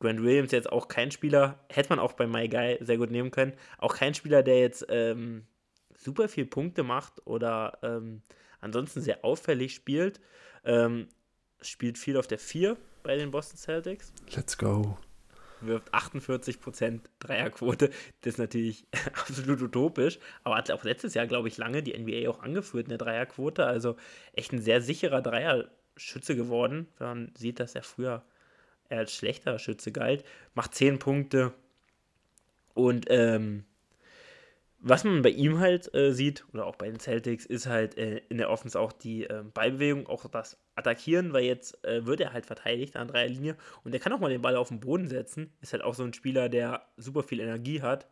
Grant Williams jetzt auch kein Spieler, hätte man auch bei My Guy sehr gut nehmen können, auch kein Spieler, der jetzt ähm, super viel Punkte macht oder ähm, ansonsten sehr auffällig spielt. Ähm, spielt viel auf der 4 bei den Boston Celtics. Let's go wirft 48% Dreierquote. Das ist natürlich absolut utopisch, aber hat auch letztes Jahr, glaube ich, lange die NBA auch angeführt, eine Dreierquote. Also echt ein sehr sicherer Dreierschütze geworden, wenn man sieht, dass er früher eher als schlechter Schütze galt. Macht 10 Punkte und ähm, was man bei ihm halt äh, sieht, oder auch bei den Celtics, ist halt äh, in der Offense auch die äh, Ballbewegung, auch das Attackieren, weil jetzt äh, wird er halt verteidigt an dreier Linie und der kann auch mal den Ball auf den Boden setzen. Ist halt auch so ein Spieler, der super viel Energie hat,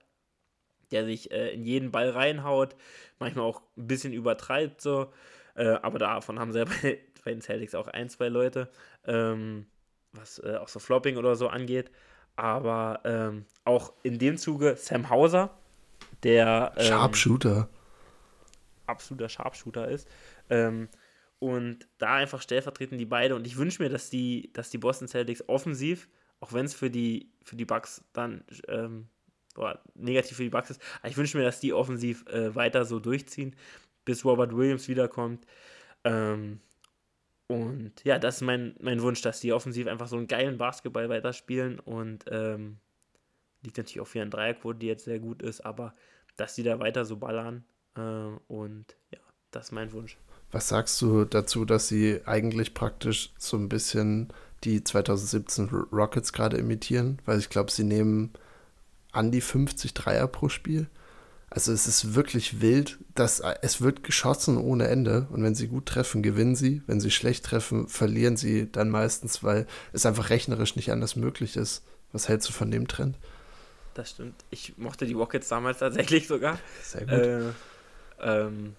der sich äh, in jeden Ball reinhaut, manchmal auch ein bisschen übertreibt so, äh, aber davon haben sie ja bei, bei, den Celtics auch ein, zwei Leute, ähm, was auch so Flopping oder so angeht. Aber ähm, auch in dem Zuge Sam Hauser, der ähm, Sharpshooter. absoluter Sharpshooter ist. Ähm, und da einfach stellvertretend die beide. Und ich wünsche mir, dass die, dass die Boston Celtics offensiv, auch wenn es für die, für die Bucks dann ähm, boah, negativ für die Bucks ist, ich wünsche mir, dass die offensiv äh, weiter so durchziehen, bis Robert Williams wiederkommt. Ähm, und ja, das ist mein, mein Wunsch, dass die offensiv einfach so einen geilen Basketball weiterspielen und ähm, Liegt natürlich auch für eine Dreierquote, die jetzt sehr gut ist, aber dass die da weiter so ballern. Äh, und ja, das ist mein Wunsch. Was sagst du dazu, dass sie eigentlich praktisch so ein bisschen die 2017 Rockets gerade imitieren? Weil ich glaube, sie nehmen an die 50 Dreier pro Spiel. Also es ist wirklich wild, dass es wird geschossen ohne Ende und wenn sie gut treffen, gewinnen sie. Wenn sie schlecht treffen, verlieren sie dann meistens, weil es einfach rechnerisch nicht anders möglich ist. Was hältst du von dem Trend? Das stimmt. Ich mochte die Rockets damals tatsächlich sogar. Sehr gut. Äh, ähm,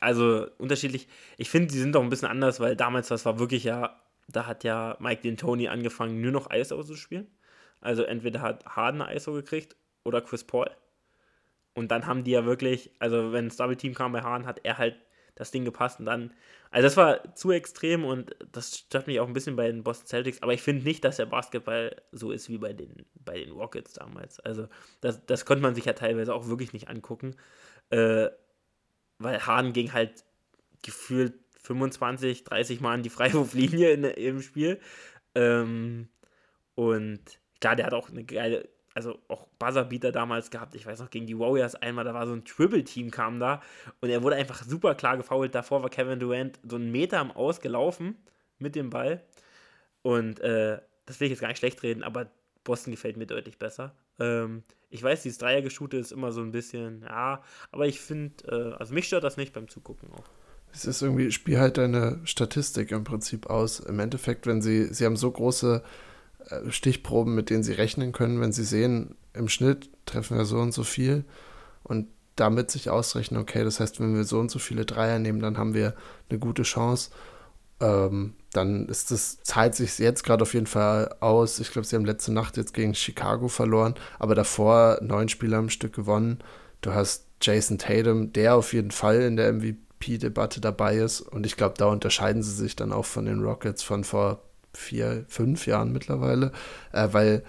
also unterschiedlich. Ich finde, sie sind doch ein bisschen anders, weil damals, das war wirklich ja, da hat ja Mike D'Antoni angefangen, nur noch ISO zu spielen. Also entweder hat Harden ISO gekriegt oder Chris Paul. Und dann haben die ja wirklich, also wenn das Double Team kam bei Hahn, hat er halt das Ding gepasst und dann, also das war zu extrem und das stört mich auch ein bisschen bei den Boston Celtics, aber ich finde nicht, dass der Basketball so ist wie bei den, bei den Rockets damals. Also das, das konnte man sich ja teilweise auch wirklich nicht angucken, äh, weil Hahn ging halt gefühlt 25, 30 Mal an die Freiwurflinie in, im Spiel ähm, und klar, der hat auch eine geile also auch Buzzerbeater damals gehabt. Ich weiß noch, gegen die Warriors einmal, da war so ein Triple-Team kam da und er wurde einfach super klar gefoult. Davor war Kevin Durant so einen Meter am Aus gelaufen mit dem Ball. Und äh, das will ich jetzt gar nicht schlecht reden, aber Boston gefällt mir deutlich besser. Ähm, ich weiß, dieses Dreiergeschute ist immer so ein bisschen, ja, aber ich finde, äh, also mich stört das nicht beim Zugucken auch. Es ist irgendwie, spiel halt deine Statistik im Prinzip aus. Im Endeffekt, wenn sie, sie haben so große Stichproben, mit denen sie rechnen können, wenn sie sehen, im Schnitt treffen wir so und so viel und damit sich ausrechnen, okay, das heißt, wenn wir so und so viele Dreier nehmen, dann haben wir eine gute Chance. Ähm, dann ist das, zahlt sich jetzt gerade auf jeden Fall aus. Ich glaube, sie haben letzte Nacht jetzt gegen Chicago verloren, aber davor neun Spieler am Stück gewonnen. Du hast Jason Tatum, der auf jeden Fall in der MVP-Debatte dabei ist. Und ich glaube, da unterscheiden sie sich dann auch von den Rockets von vor vier, fünf Jahren mittlerweile, äh, weil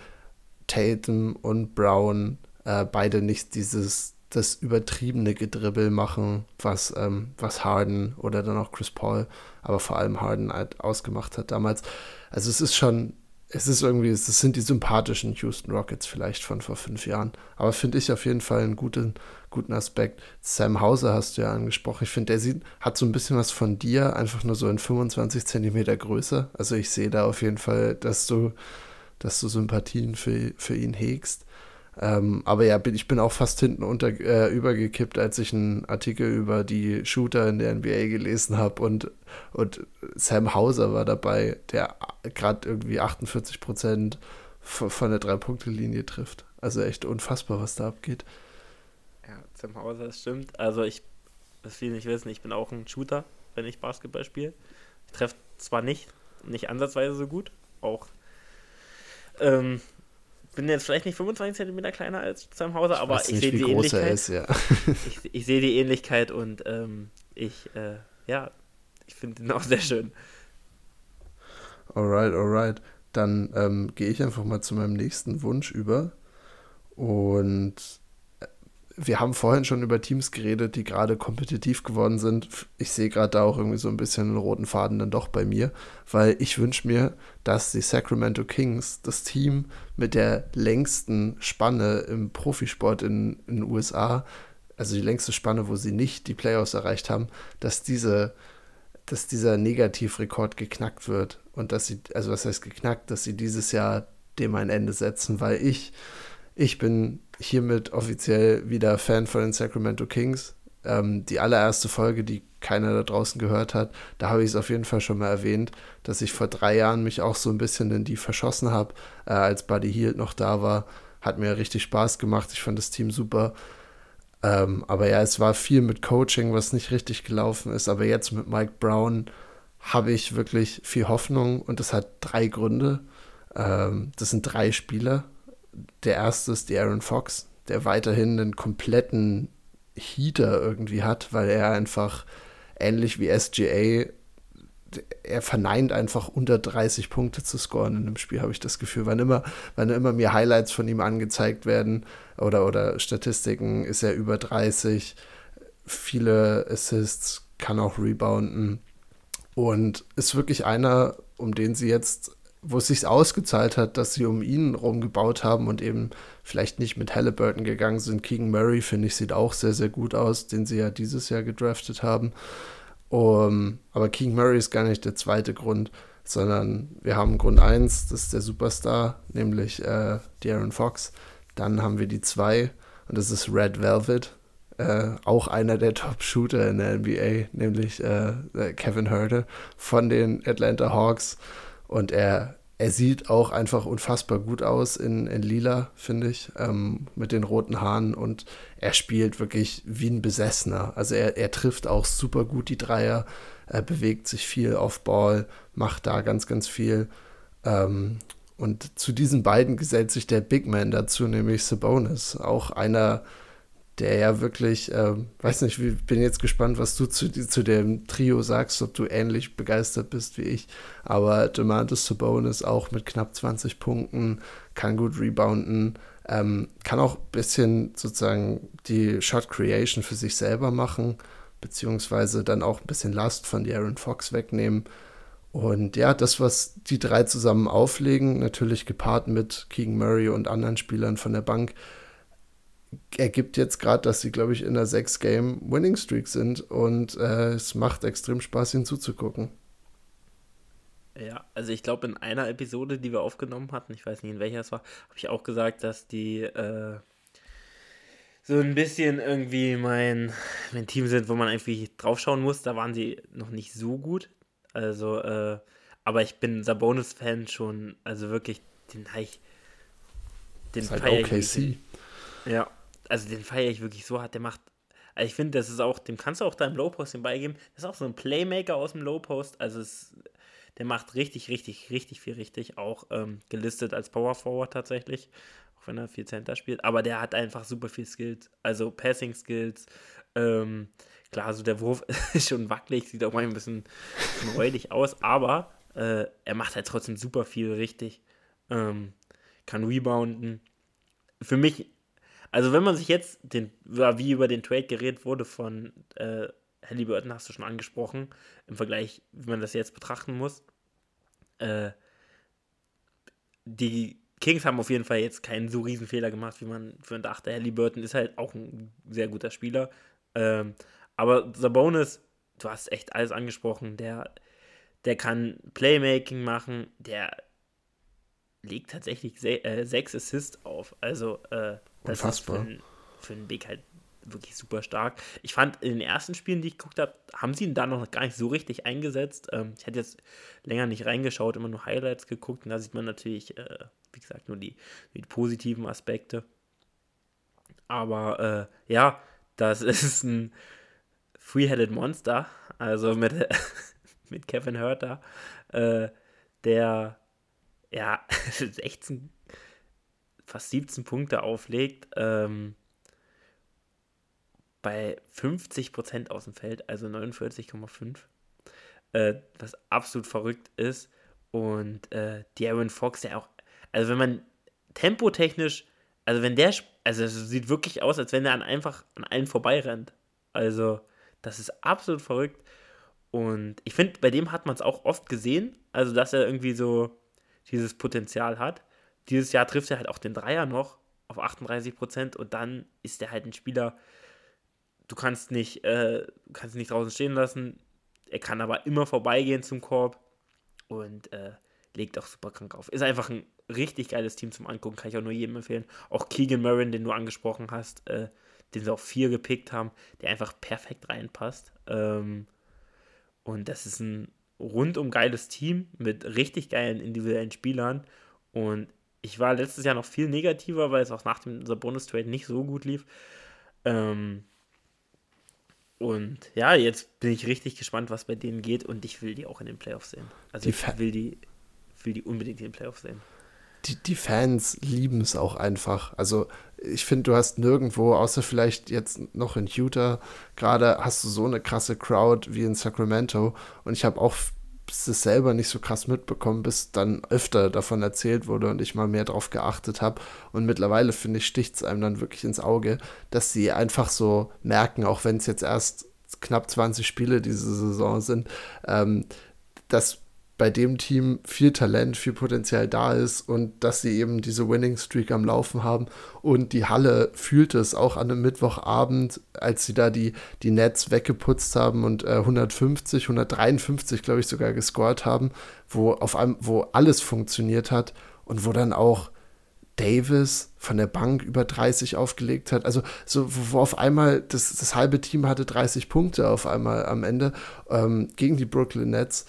Tatum und Brown äh, beide nicht dieses das übertriebene Gedribbel machen, was, ähm, was Harden oder dann auch Chris Paul, aber vor allem Harden halt ausgemacht hat damals. Also es ist schon es ist irgendwie, es sind die sympathischen Houston Rockets vielleicht von vor fünf Jahren. Aber finde ich auf jeden Fall einen guten, guten Aspekt. Sam Hauser hast du ja angesprochen. Ich finde, der sieht, hat so ein bisschen was von dir, einfach nur so in 25 Zentimeter Größe. Also ich sehe da auf jeden Fall, dass du, dass du Sympathien für, für ihn hegst. Ähm, aber ja, ich bin auch fast hinten unter, äh, übergekippt, als ich einen Artikel über die Shooter in der NBA gelesen habe und, und Sam Hauser war dabei, der gerade irgendwie 48 Prozent von der Drei-Punkte-Linie trifft. Also echt unfassbar, was da abgeht. Sam Hauser, das stimmt. Also ich, das viele nicht wissen, ich bin auch ein Shooter, wenn ich Basketball spiele. Ich treffe zwar nicht, nicht ansatzweise so gut, auch ähm, bin jetzt vielleicht nicht 25 cm kleiner als Sam Hauser, aber ich, ich sehe die Ähnlichkeit. Ist, ja. ich, ich sehe die Ähnlichkeit und ähm, ich, äh, ja, ich finde ihn auch sehr schön. Alright, alright. Dann ähm, gehe ich einfach mal zu meinem nächsten Wunsch über. Und wir haben vorhin schon über Teams geredet, die gerade kompetitiv geworden sind. Ich sehe gerade da auch irgendwie so ein bisschen einen roten Faden dann doch bei mir, weil ich wünsche mir, dass die Sacramento Kings, das Team mit der längsten Spanne im Profisport in, den USA, also die längste Spanne, wo sie nicht die Playoffs erreicht haben, dass diese dass dieser Negativrekord geknackt wird und dass sie, also was heißt geknackt, dass sie dieses Jahr dem ein Ende setzen, weil ich, ich bin hiermit offiziell wieder Fan von den Sacramento Kings. Ähm, die allererste Folge, die keiner da draußen gehört hat, da habe ich es auf jeden Fall schon mal erwähnt, dass ich vor drei Jahren mich auch so ein bisschen in die verschossen habe, äh, als Buddy Hield noch da war. Hat mir richtig Spaß gemacht. Ich fand das Team super. Ähm, aber ja, es war viel mit Coaching, was nicht richtig gelaufen ist. Aber jetzt mit Mike Brown habe ich wirklich viel Hoffnung und das hat drei Gründe. Ähm, das sind drei Spieler der erste ist die Aaron Fox, der weiterhin einen kompletten Heater irgendwie hat, weil er einfach ähnlich wie SGA, er verneint einfach unter 30 Punkte zu scoren in einem Spiel, habe ich das Gefühl. Wann immer, wann immer mir Highlights von ihm angezeigt werden oder, oder Statistiken, ist er über 30, viele Assists, kann auch rebounden und ist wirklich einer, um den sie jetzt wo es sich ausgezahlt hat, dass sie um ihn rumgebaut haben und eben vielleicht nicht mit Halliburton gegangen sind. Keegan Murray, finde ich, sieht auch sehr, sehr gut aus, den sie ja dieses Jahr gedraftet haben. Um, aber Keegan Murray ist gar nicht der zweite Grund, sondern wir haben Grund 1, das ist der Superstar, nämlich äh, Darren Fox. Dann haben wir die 2 und das ist Red Velvet, äh, auch einer der Top-Shooter in der NBA, nämlich äh, Kevin Herter von den Atlanta Hawks. Und er, er sieht auch einfach unfassbar gut aus in, in Lila, finde ich, ähm, mit den roten Haaren. Und er spielt wirklich wie ein Besessener. Also er, er trifft auch super gut die Dreier, er bewegt sich viel auf Ball, macht da ganz, ganz viel. Ähm, und zu diesen beiden gesellt sich der Big Man dazu, nämlich Sabonis. Auch einer, der ja wirklich, ähm, weiß nicht, ich bin jetzt gespannt, was du zu, zu dem Trio sagst, ob du ähnlich begeistert bist wie ich. Aber Demantis Sabonis auch mit knapp 20 Punkten, kann gut rebounden, ähm, kann auch ein bisschen sozusagen die Shot Creation für sich selber machen, beziehungsweise dann auch ein bisschen Last von Aaron Fox wegnehmen. Und ja, das, was die drei zusammen auflegen, natürlich gepaart mit Keegan Murray und anderen Spielern von der Bank, ergibt jetzt gerade, dass sie, glaube ich, in einer 6-Game-Winning-Streak sind und äh, es macht extrem Spaß, ihnen zuzugucken. Ja, also ich glaube, in einer Episode, die wir aufgenommen hatten, ich weiß nicht, in welcher es war, habe ich auch gesagt, dass die äh, so ein bisschen irgendwie mein, mein Team sind, wo man eigentlich draufschauen muss. Da waren sie noch nicht so gut. Also, äh, aber ich bin Sabonis-Fan schon, also wirklich, den habe ich. Den halt OKC. Ja, also den feiere ich wirklich so hart. Der macht, also ich finde, das ist auch, dem kannst du auch deinem Low-Post den beigeben. Das ist auch so ein Playmaker aus dem Low-Post. Also es, der macht richtig, richtig, richtig viel richtig. Auch ähm, gelistet als Power Forward tatsächlich. Auch wenn er viel Center spielt. Aber der hat einfach super viel Skills. Also Passing Skills. Ähm, klar, so der Wurf ist schon wackelig, sieht auch mal ein bisschen räudig aus. Aber äh, er macht halt trotzdem super viel richtig. Ähm, kann rebounden. Für mich also wenn man sich jetzt, den, wie über den Trade geredet wurde von äh, Halliburton, hast du schon angesprochen, im Vergleich, wie man das jetzt betrachten muss. Äh, die Kings haben auf jeden Fall jetzt keinen so riesen Fehler gemacht, wie man für einen dachte. Halliburton ist halt auch ein sehr guter Spieler. Ähm, aber Sabonis, du hast echt alles angesprochen, der, der kann Playmaking machen, der legt tatsächlich se äh, sechs Assists auf. Also äh, das Unfassbar. ist für, für einen Big halt wirklich super stark. Ich fand in den ersten Spielen, die ich geguckt habe, haben sie ihn da noch gar nicht so richtig eingesetzt. Ähm, ich hätte jetzt länger nicht reingeschaut, immer nur Highlights geguckt und da sieht man natürlich, äh, wie gesagt, nur die, die positiven Aspekte. Aber äh, ja, das ist ein Free-Headed Monster, also mit, mit Kevin Hurter, äh, der ja 16 fast 17 Punkte auflegt, ähm, bei 50% aus dem Feld, also 49,5, äh, was absolut verrückt ist. Und äh, Darren Fox, der auch, also wenn man tempotechnisch, also wenn der, also es sieht wirklich aus, als wenn er an einfach an allen vorbeirennt. Also das ist absolut verrückt. Und ich finde, bei dem hat man es auch oft gesehen, also dass er irgendwie so dieses Potenzial hat dieses Jahr trifft er halt auch den Dreier noch auf 38 Prozent und dann ist er halt ein Spieler, du kannst nicht, äh, kannst nicht draußen stehen lassen. Er kann aber immer vorbeigehen zum Korb und äh, legt auch super krank auf. Ist einfach ein richtig geiles Team zum Angucken, kann ich auch nur jedem empfehlen. Auch Keegan Murray, den du angesprochen hast, äh, den sie auch vier gepickt haben, der einfach perfekt reinpasst. Ähm, und das ist ein rundum geiles Team mit richtig geilen individuellen Spielern. Und ich war letztes Jahr noch viel negativer, weil es auch nach dem Bonus-Trade nicht so gut lief. Ähm, und ja, jetzt bin ich richtig gespannt, was bei denen geht und ich will die auch in den Playoffs sehen. Also die ich will die, will die unbedingt in den Playoffs sehen. Die, die Fans lieben es auch einfach. Also ich finde, du hast nirgendwo, außer vielleicht jetzt noch in Utah, gerade hast du so eine krasse Crowd wie in Sacramento. Und ich habe auch es selber nicht so krass mitbekommen, bis dann öfter davon erzählt wurde und ich mal mehr drauf geachtet habe. Und mittlerweile, finde ich, sticht es einem dann wirklich ins Auge, dass sie einfach so merken, auch wenn es jetzt erst knapp 20 Spiele diese Saison sind, ähm, dass bei dem Team viel Talent, viel Potenzial da ist und dass sie eben diese Winning Streak am Laufen haben. Und die Halle fühlte es auch an einem Mittwochabend, als sie da die, die Nets weggeputzt haben und äh, 150, 153, glaube ich, sogar gescored haben, wo auf einem, wo alles funktioniert hat und wo dann auch Davis von der Bank über 30 aufgelegt hat. Also so, wo, auf einmal das, das halbe Team hatte 30 Punkte auf einmal am Ende ähm, gegen die Brooklyn Nets.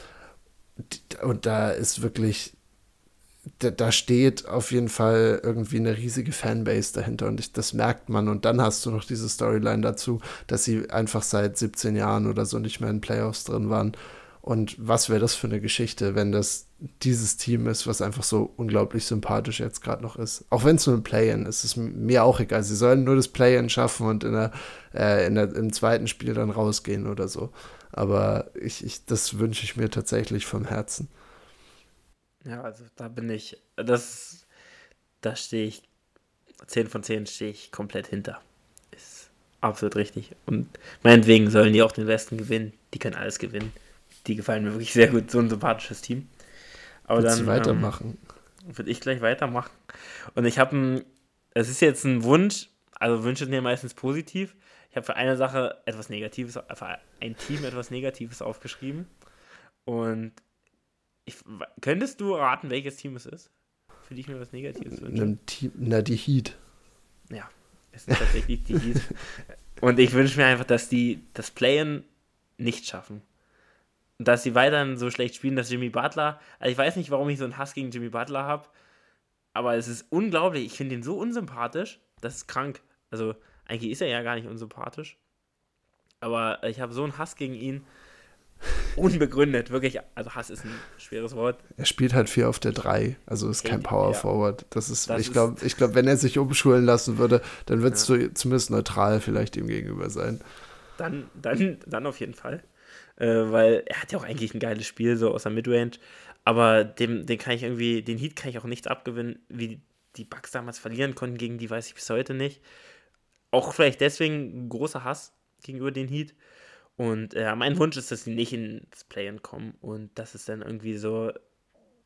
Und da ist wirklich, da, da, steht auf jeden Fall irgendwie eine riesige Fanbase dahinter und ich, das merkt man. Und dann hast du noch diese Storyline dazu, dass sie einfach seit 17 Jahren oder so nicht mehr in Playoffs drin waren. Und was wäre das für eine Geschichte, wenn das dieses Team ist, was einfach so unglaublich sympathisch jetzt gerade noch ist. Auch wenn es nur ein Play-In ist, ist mir auch egal. Sie sollen nur das Play-In schaffen und in der, äh, in der, im zweiten Spiel dann rausgehen oder so. Aber ich, ich, das wünsche ich mir tatsächlich vom Herzen. Ja, also da bin ich, das, da stehe ich, 10 von 10 stehe ich komplett hinter. Ist absolut richtig. Und meinetwegen sollen die auch den Westen gewinnen. Die können alles gewinnen die gefallen mir wirklich sehr gut. So ein sympathisches Team. Aber Willst dann. weitermachen? Ähm, Würde ich gleich weitermachen. Und ich habe ein. Es ist jetzt ein Wunsch. Also Wünsche sind ja meistens positiv. Ich habe für eine Sache etwas Negatives, für ein Team etwas Negatives aufgeschrieben. Und ich, könntest du raten, welches Team es ist? Für die ich mir was Negatives wünsche? Team, na, die Heat. Ja, es sind tatsächlich die Heat. Und ich wünsche mir einfach, dass die das Playen nicht schaffen dass sie weiterhin so schlecht spielen, dass Jimmy Butler, also ich weiß nicht, warum ich so einen Hass gegen Jimmy Butler habe, aber es ist unglaublich. Ich finde ihn so unsympathisch, das ist krank. Also eigentlich ist er ja gar nicht unsympathisch, aber ich habe so einen Hass gegen ihn. Unbegründet, wirklich. Also Hass ist ein schweres Wort. Er spielt halt viel auf der 3, also ist kein Power ja. Forward. Das ist, das ich glaube, ich glaub, wenn er sich umschulen lassen würde, dann würdest ja. du zumindest neutral vielleicht ihm gegenüber sein. Dann, dann, dann auf jeden Fall äh, weil er hat ja auch eigentlich ein geiles Spiel, so aus der Midrange. Aber dem, den kann ich irgendwie, den Heat kann ich auch nichts abgewinnen, wie die Bugs damals verlieren konnten gegen die, weiß ich bis heute nicht. Auch vielleicht deswegen ein großer Hass gegenüber den Heat. Und äh, mein Wunsch ist, dass sie nicht ins Play-In kommen und dass es dann irgendwie so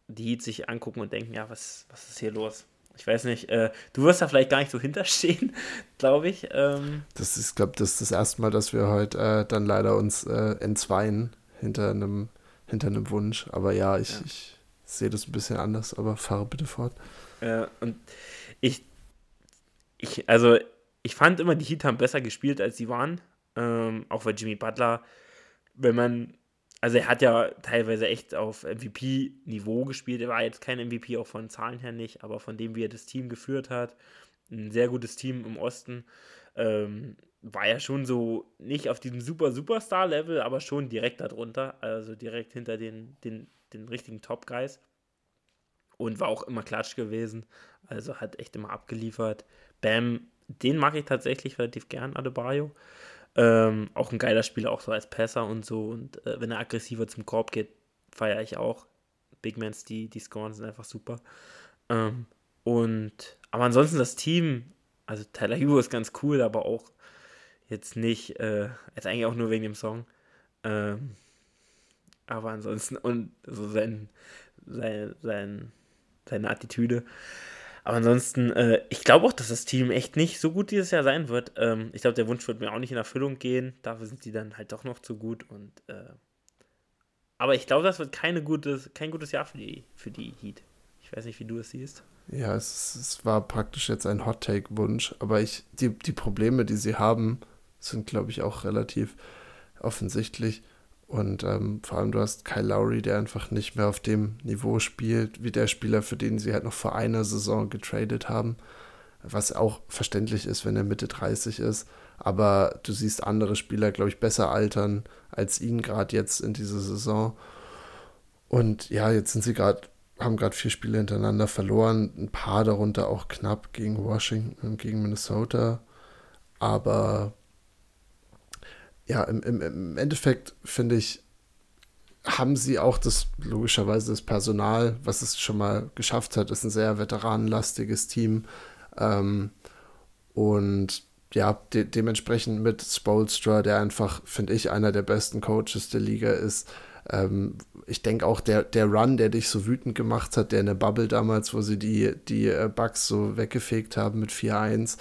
die Heat sich angucken und denken, ja, was, was ist hier los? Ich weiß nicht, äh, du wirst da vielleicht gar nicht so hinterstehen, glaube ich. Ähm. Das ist, glaube das ist das erste Mal, dass wir heute äh, dann leider uns äh, entzweien hinter einem, hinter einem Wunsch. Aber ja, ich, ja. ich sehe das ein bisschen anders, aber fahre bitte fort. Und ich, ich, also ich fand immer, die Heat haben besser gespielt, als sie waren. Ähm, auch weil Jimmy Butler, wenn man also er hat ja teilweise echt auf MVP-Niveau gespielt. Er war jetzt kein MVP, auch von Zahlen her nicht, aber von dem, wie er das Team geführt hat, ein sehr gutes Team im Osten, ähm, war er schon so nicht auf diesem super Superstar-Level, aber schon direkt darunter, also direkt hinter den, den, den richtigen Top-Guys. Und war auch immer klatsch gewesen, also hat echt immer abgeliefert. Bam, den mag ich tatsächlich relativ gern, Adebayo. Ähm, auch ein geiler Spieler, auch so als Passer und so. Und äh, wenn er aggressiver zum Korb geht, feiere ich auch. Big Mans, die, die scoren, sind einfach super. Ähm, und, aber ansonsten das Team, also Tyler Hugo ist ganz cool, aber auch jetzt nicht, äh, jetzt eigentlich auch nur wegen dem Song. Ähm, aber ansonsten, und so sein, sein, sein, seine Attitüde. Aber ansonsten, äh, ich glaube auch, dass das Team echt nicht so gut dieses Jahr sein wird. Ähm, ich glaube, der Wunsch wird mir auch nicht in Erfüllung gehen. Dafür sind die dann halt doch noch zu gut. Und, äh, aber ich glaube, das wird keine gutes, kein gutes Jahr für die, für die Heat. Ich weiß nicht, wie du es siehst. Ja, es, es war praktisch jetzt ein Hot-Take-Wunsch. Aber ich, die, die Probleme, die sie haben, sind, glaube ich, auch relativ offensichtlich. Und ähm, vor allem, du hast Kyle Lowry, der einfach nicht mehr auf dem Niveau spielt, wie der Spieler, für den sie halt noch vor einer Saison getradet haben. Was auch verständlich ist, wenn er Mitte 30 ist. Aber du siehst andere Spieler, glaube ich, besser altern als ihn gerade jetzt in dieser Saison. Und ja, jetzt sind sie gerade, haben gerade vier Spiele hintereinander verloren. Ein paar darunter auch knapp gegen Washington und gegen Minnesota. Aber ja, im, im, im Endeffekt finde ich, haben sie auch das, logischerweise das Personal, was es schon mal geschafft hat, ist ein sehr veteranenlastiges Team. Ähm, und ja, de dementsprechend mit Spolstra, der einfach, finde ich, einer der besten Coaches der Liga ist, Ähm, ich denke auch, der, der Run, der dich so wütend gemacht hat, der in der Bubble damals, wo sie die, die äh, Bugs so weggefegt haben mit 4-1,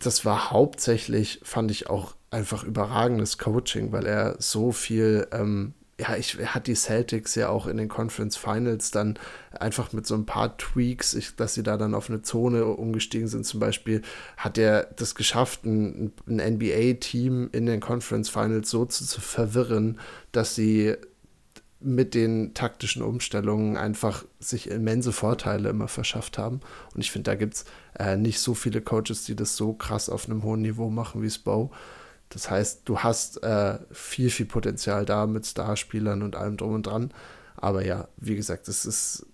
das war hauptsächlich, fand ich auch einfach überragendes Coaching, weil er so viel ähm, ja, ich, er hat die Celtics ja auch in den Conference Finals dann einfach mit so ein paar Tweaks, ich, dass sie da dann auf eine Zone umgestiegen sind, zum Beispiel, hat er das geschafft, ein, ein NBA-Team in den Conference Finals so zu, zu verwirren, dass sie mit den taktischen Umstellungen einfach sich immense Vorteile immer verschafft haben. Und ich finde, da gibt es äh, nicht so viele Coaches, die das so krass auf einem hohen Niveau machen wie Spo. Das heißt, du hast äh, viel, viel Potenzial da mit Starspielern und allem drum und dran. Aber ja, wie gesagt, es ist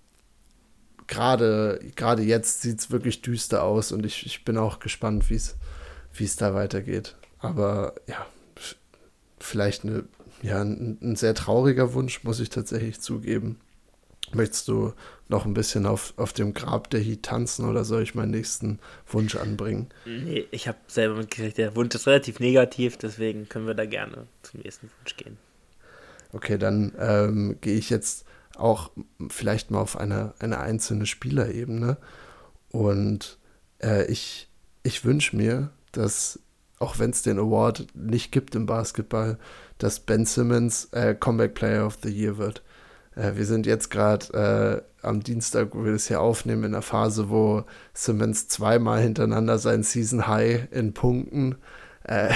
gerade gerade jetzt sieht es wirklich düster aus und ich, ich bin auch gespannt, wie es da weitergeht. Aber ja, vielleicht eine, ja, ein, ein sehr trauriger Wunsch, muss ich tatsächlich zugeben. Möchtest du noch ein bisschen auf, auf dem Grab der Heat tanzen oder soll ich meinen nächsten Wunsch anbringen? Nee, ich habe selber mitgekriegt, der Wunsch ist relativ negativ, deswegen können wir da gerne zum nächsten Wunsch gehen. Okay, dann ähm, gehe ich jetzt auch vielleicht mal auf eine, eine einzelne Spielerebene. Und äh, ich, ich wünsche mir, dass, auch wenn es den Award nicht gibt im Basketball, dass Ben Simmons äh, Comeback Player of the Year wird. Äh, wir sind jetzt gerade äh, am Dienstag, wo wir das hier aufnehmen, in der Phase, wo Simmons zweimal hintereinander sein Season High in Punkten äh,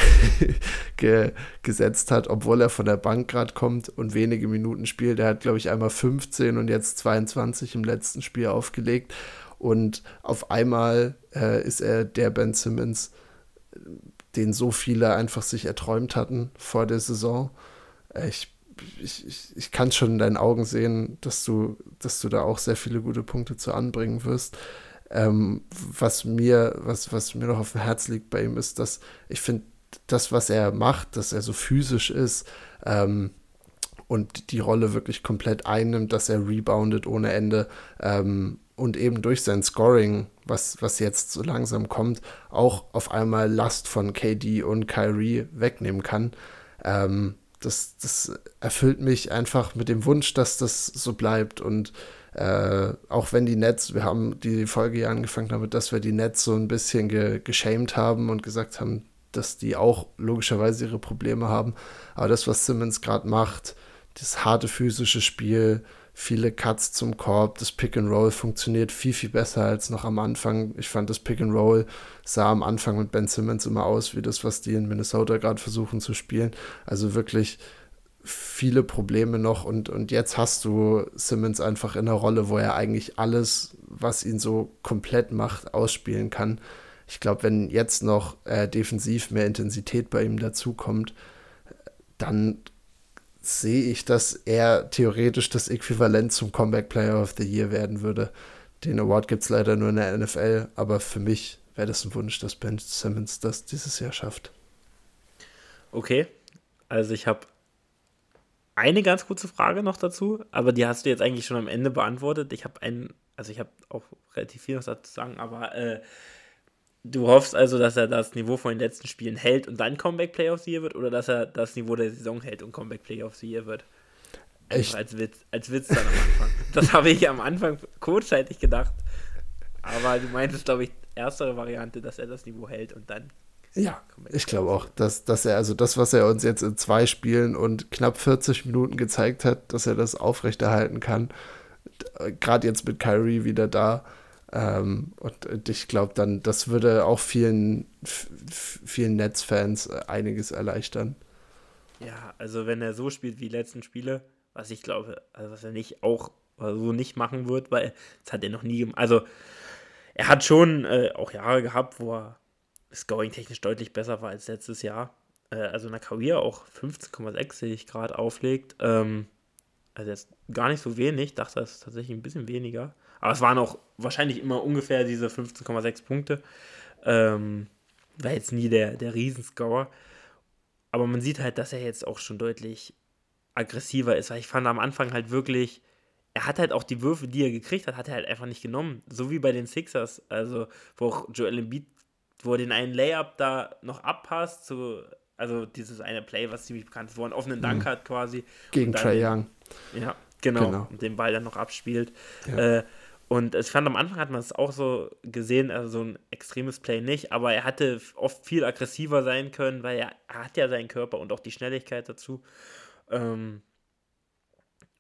ge gesetzt hat, obwohl er von der Bank gerade kommt und wenige Minuten spielt. Er hat, glaube ich, einmal 15 und jetzt 22 im letzten Spiel aufgelegt. Und auf einmal äh, ist er der Ben Simmons, den so viele einfach sich erträumt hatten vor der Saison. Äh, ich ich, ich, ich kann schon in deinen Augen sehen, dass du, dass du da auch sehr viele gute Punkte zu anbringen wirst. Ähm, was mir, was, was mir noch auf dem Herz liegt bei ihm, ist, dass ich finde, das, was er macht, dass er so physisch ist ähm, und die Rolle wirklich komplett einnimmt, dass er reboundet ohne Ende ähm, und eben durch sein Scoring, was, was jetzt so langsam kommt, auch auf einmal Last von KD und Kyrie wegnehmen kann. Ähm, das, das erfüllt mich einfach mit dem Wunsch, dass das so bleibt. Und äh, auch wenn die Nets, wir haben die Folge ja angefangen damit, dass wir die Nets so ein bisschen ge geschämt haben und gesagt haben, dass die auch logischerweise ihre Probleme haben. Aber das, was Simmons gerade macht, das harte physische Spiel, viele Cuts zum Korb. Das Pick and Roll funktioniert viel, viel besser als noch am Anfang. Ich fand, das Pick and Roll sah am Anfang mit Ben Simmons immer aus wie das, was die in Minnesota gerade versuchen zu spielen. Also wirklich viele Probleme noch und, und jetzt hast du Simmons einfach in einer Rolle, wo er eigentlich alles, was ihn so komplett macht, ausspielen kann. Ich glaube, wenn jetzt noch äh, defensiv mehr Intensität bei ihm dazukommt, dann sehe ich, dass er theoretisch das Äquivalent zum Comeback Player of the Year werden würde. Den Award gibt es leider nur in der NFL, aber für mich wäre das ein Wunsch, dass Ben Simmons das dieses Jahr schafft. Okay, also ich habe eine ganz kurze Frage noch dazu, aber die hast du jetzt eigentlich schon am Ende beantwortet. Ich habe einen, also ich habe auch relativ viel noch dazu zu sagen, aber äh, Du hoffst also, dass er das Niveau von den letzten Spielen hält und dann Comeback Player of the Year wird oder dass er das Niveau der Saison hält und Comeback Player of the Year wird? Echt? Als Witz, als Witz dann am Anfang. das habe ich am Anfang kurzzeitig gedacht. Aber du meintest, glaube ich, erstere Variante, dass er das Niveau hält und dann. Ja, ich glaube auch, dass, dass er, also das, was er uns jetzt in zwei Spielen und knapp 40 Minuten gezeigt hat, dass er das aufrechterhalten kann. Gerade jetzt mit Kyrie wieder da ähm, und ich glaube dann, das würde auch vielen, vielen Netzfans äh, einiges erleichtern. Ja, also wenn er so spielt wie die letzten Spiele, was ich glaube, also was er nicht auch so nicht machen wird, weil das hat er noch nie gemacht. Also er hat schon äh, auch Jahre gehabt, wo er scoring-technisch deutlich besser war als letztes Jahr. Äh, also in der Karriere auch 15,6 sehe ich gerade auflegt. Ähm, also jetzt gar nicht so wenig, dachte das ist tatsächlich ein bisschen weniger. Aber es waren auch wahrscheinlich immer ungefähr diese 15,6 Punkte. Ähm, war jetzt nie der, der Riesenscorer. Aber man sieht halt, dass er jetzt auch schon deutlich aggressiver ist. Weil ich fand am Anfang halt wirklich, er hat halt auch die Würfe, die er gekriegt hat, hat er halt einfach nicht genommen. So wie bei den Sixers. Also, wo auch Joel Embiid, wo er den einen Layup da noch abpasst zu also dieses eine Play, was ziemlich bekannt ist, wo er einen offenen Dank mhm. hat quasi. Gegen Trey Young. Ja, genau, genau. Und den Ball dann noch abspielt. Ja. Äh, und ich fand, am Anfang hat man es auch so gesehen, also so ein extremes Play nicht, aber er hatte oft viel aggressiver sein können, weil er, er hat ja seinen Körper und auch die Schnelligkeit dazu. Ähm,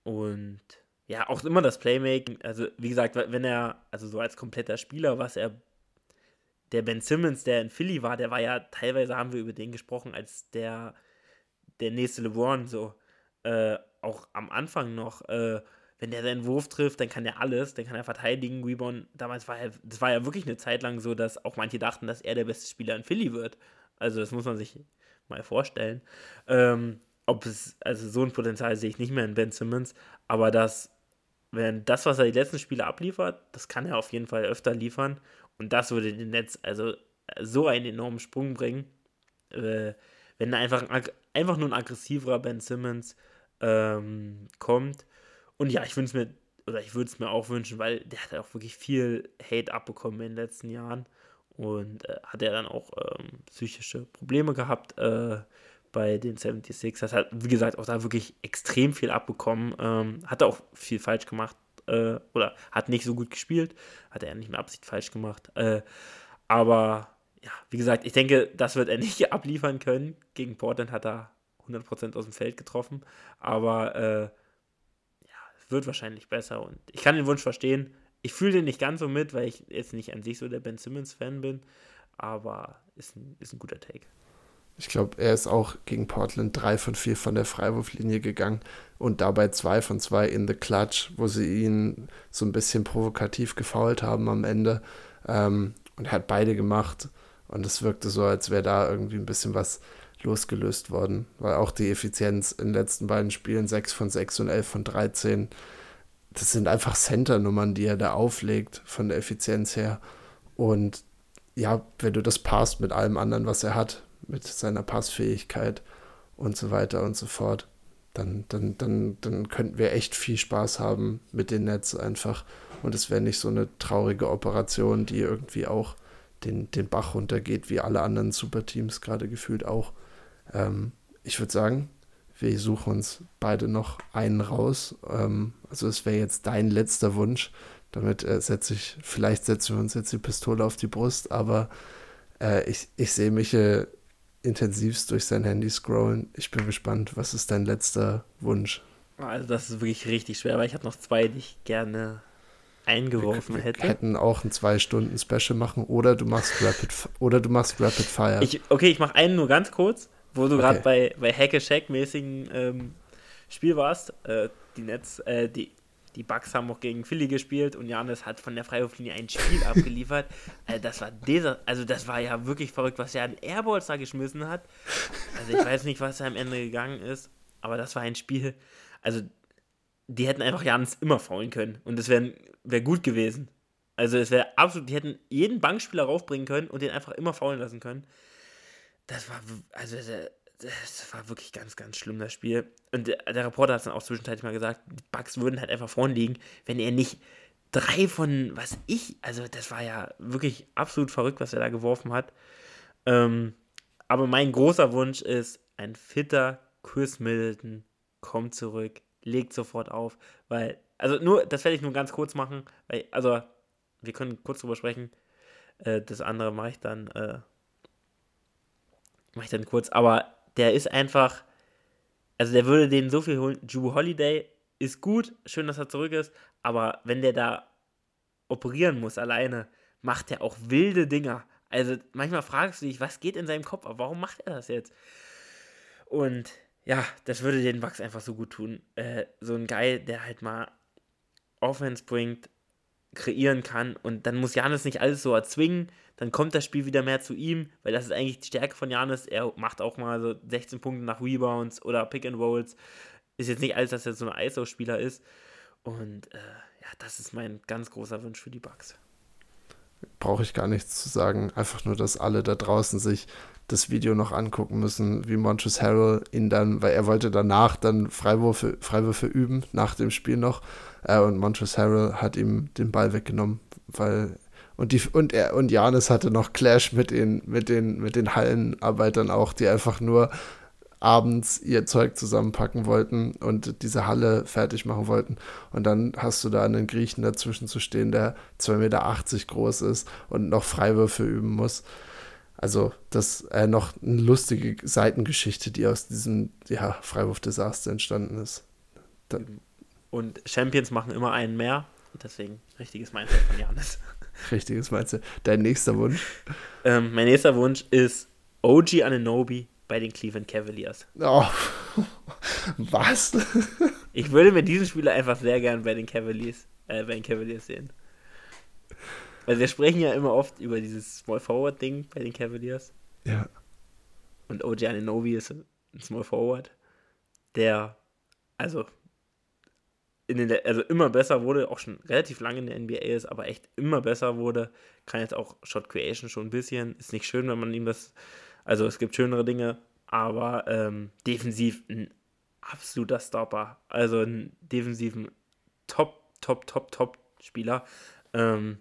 und ja, auch immer das Playmaking. Also, wie gesagt, wenn er, also so als kompletter Spieler, was er, der Ben Simmons, der in Philly war, der war ja, teilweise haben wir über den gesprochen, als der, der nächste LeBron, so, äh, auch am Anfang noch, äh, wenn der seinen Wurf trifft, dann kann er alles, dann kann er verteidigen, Rebound. Damals war er, das war ja wirklich eine Zeit lang so, dass auch manche dachten, dass er der beste Spieler in Philly wird. Also das muss man sich mal vorstellen. Ähm, ob es, also so ein Potenzial sehe ich nicht mehr in Ben Simmons, aber das, wenn das, was er die letzten Spiele abliefert, das kann er auf jeden Fall öfter liefern und das würde den Netz also so einen enormen Sprung bringen, äh, wenn einfach, einfach nur ein aggressiverer Ben Simmons ähm, kommt und ja, ich wünsche mir, oder ich würde es mir auch wünschen, weil der hat auch wirklich viel Hate abbekommen in den letzten Jahren. Und äh, hat er dann auch ähm, psychische Probleme gehabt äh, bei den 76 Das hat, wie gesagt, auch da wirklich extrem viel abbekommen. Ähm, hat auch viel falsch gemacht. Äh, oder hat nicht so gut gespielt. Hat er nicht mehr Absicht falsch gemacht. Äh, aber ja, wie gesagt, ich denke, das wird er nicht abliefern können. Gegen Portland hat er 100% aus dem Feld getroffen. Aber äh, wird wahrscheinlich besser und ich kann den Wunsch verstehen. Ich fühle den nicht ganz so mit, weil ich jetzt nicht an sich so der Ben Simmons-Fan bin, aber ist ein, ist ein guter Take. Ich glaube, er ist auch gegen Portland 3 von 4 von der Freiwurflinie gegangen und dabei 2 von 2 in the Clutch, wo sie ihn so ein bisschen provokativ gefault haben am Ende. Ähm, und er hat beide gemacht und es wirkte so, als wäre da irgendwie ein bisschen was losgelöst worden, weil auch die Effizienz in den letzten beiden Spielen 6 von 6 und 11 von 13, das sind einfach Center-Nummern, die er da auflegt von der Effizienz her. Und ja, wenn du das passt mit allem anderen, was er hat, mit seiner Passfähigkeit und so weiter und so fort, dann, dann, dann, dann könnten wir echt viel Spaß haben mit den Netz einfach. Und es wäre nicht so eine traurige Operation, die irgendwie auch den, den Bach runtergeht, wie alle anderen Superteams gerade gefühlt auch. Ähm, ich würde sagen, wir suchen uns beide noch einen raus. Ähm, also es wäre jetzt dein letzter Wunsch. Damit äh, setze ich, vielleicht setzen wir uns jetzt die Pistole auf die Brust, aber äh, ich, ich sehe mich äh, intensivst durch sein Handy scrollen. Ich bin gespannt, was ist dein letzter Wunsch? Also das ist wirklich richtig schwer, weil ich habe noch zwei, die ich gerne eingeworfen wir, wir hätte. hätten auch ein zwei Stunden Special machen oder du machst Rapid oder du machst Rapid Fire. Ich, okay, ich mache einen nur ganz kurz wo du gerade bei, bei Hack-a-Shack-mäßigen ähm, Spiel warst. Äh, die Netz, äh, die, die Bucks haben auch gegen Philly gespielt und Janis hat von der Freiwurflinie ein Spiel abgeliefert. Also das war dieser, also das war ja wirklich verrückt, was er an Airballs da geschmissen hat. Also ich weiß nicht, was da am Ende gegangen ist, aber das war ein Spiel. Also die hätten einfach Janis immer faulen können und das wäre wär gut gewesen. Also es wäre absolut, die hätten jeden Bankspieler raufbringen können und den einfach immer faulen lassen können das war, also das war wirklich ganz, ganz schlimm, das Spiel. Und der, der Reporter hat es dann auch zwischenzeitlich mal gesagt, die Bugs würden halt einfach vorn liegen, wenn er nicht drei von, was ich, also das war ja wirklich absolut verrückt, was er da geworfen hat. Ähm, aber mein großer Wunsch ist, ein fitter Chris Middleton kommt zurück, legt sofort auf, weil, also nur, das werde ich nur ganz kurz machen, weil, also wir können kurz drüber sprechen. Äh, das andere mache ich dann äh, mache ich dann kurz, aber der ist einfach, also der würde den so viel holen. Drew Holiday ist gut, schön, dass er zurück ist, aber wenn der da operieren muss alleine, macht er auch wilde Dinger. Also manchmal fragst du dich, was geht in seinem Kopf, aber warum macht er das jetzt? Und ja, das würde den Bucks einfach so gut tun. Äh, so ein Guy, der halt mal Offense bringt, kreieren kann und dann muss Janis nicht alles so erzwingen, dann kommt das Spiel wieder mehr zu ihm, weil das ist eigentlich die Stärke von Janis. Er macht auch mal so 16 Punkte nach Rebounds oder Pick and Rolls. Ist jetzt nicht alles, dass er so ein ISO-Spieler ist. Und äh, ja, das ist mein ganz großer Wunsch für die Bugs. Brauche ich gar nichts zu sagen. Einfach nur, dass alle da draußen sich das Video noch angucken müssen, wie Montrezl Harrell ihn dann, weil er wollte danach dann Freiwürfe, Freiwürfe üben, nach dem Spiel noch. Äh, und Montrezl Harrell hat ihm den Ball weggenommen, weil Und, die, und, er, und Janis hatte noch Clash mit den, mit, den, mit den Hallenarbeitern auch, die einfach nur abends ihr Zeug zusammenpacken wollten und diese Halle fertig machen wollten. Und dann hast du da einen Griechen dazwischen zu stehen, der 2,80 Meter groß ist und noch Freiwürfe üben muss. Also, das äh, noch eine lustige Seitengeschichte, die aus diesem ja, Freiwurfdesaster entstanden ist. Da und Champions machen immer einen mehr. Deswegen, richtiges Mindset von Janis. Richtiges Mindset. Dein nächster Wunsch? Ähm, mein nächster Wunsch ist OG Ananobi bei den Cleveland Cavaliers. Oh, was? ich würde mir diesen Spieler einfach sehr gern bei den Cavaliers, äh, bei den Cavaliers sehen. Also wir sprechen ja immer oft über dieses Small Forward Ding bei den Cavaliers. Ja. Und OG Ananobi ist ein Small Forward, der also in den, also immer besser wurde, auch schon relativ lange in der NBA ist, aber echt immer besser wurde. Kann jetzt auch Shot Creation schon ein bisschen. Ist nicht schön, wenn man ihm das. Also es gibt schönere Dinge, aber ähm, defensiv ein absoluter Stopper. Also ein defensiven Top, Top, Top, Top Spieler. Ähm,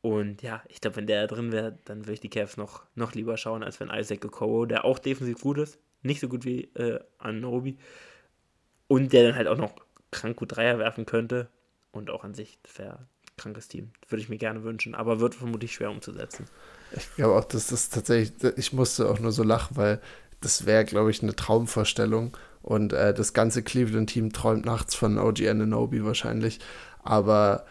und ja, ich glaube, wenn der da drin wäre, dann würde ich die Cavs noch, noch lieber schauen, als wenn Isaac Okoro, der auch defensiv gut ist, nicht so gut wie äh, Anobi, und der dann halt auch noch krank gut Dreier werfen könnte und auch an sich wäre krankes Team. Würde ich mir gerne wünschen, aber wird vermutlich schwer umzusetzen. Ich glaube auch, dass das tatsächlich, ich musste auch nur so lachen, weil das wäre, glaube ich, eine Traumvorstellung und äh, das ganze Cleveland-Team träumt nachts von OG Ananobi wahrscheinlich, aber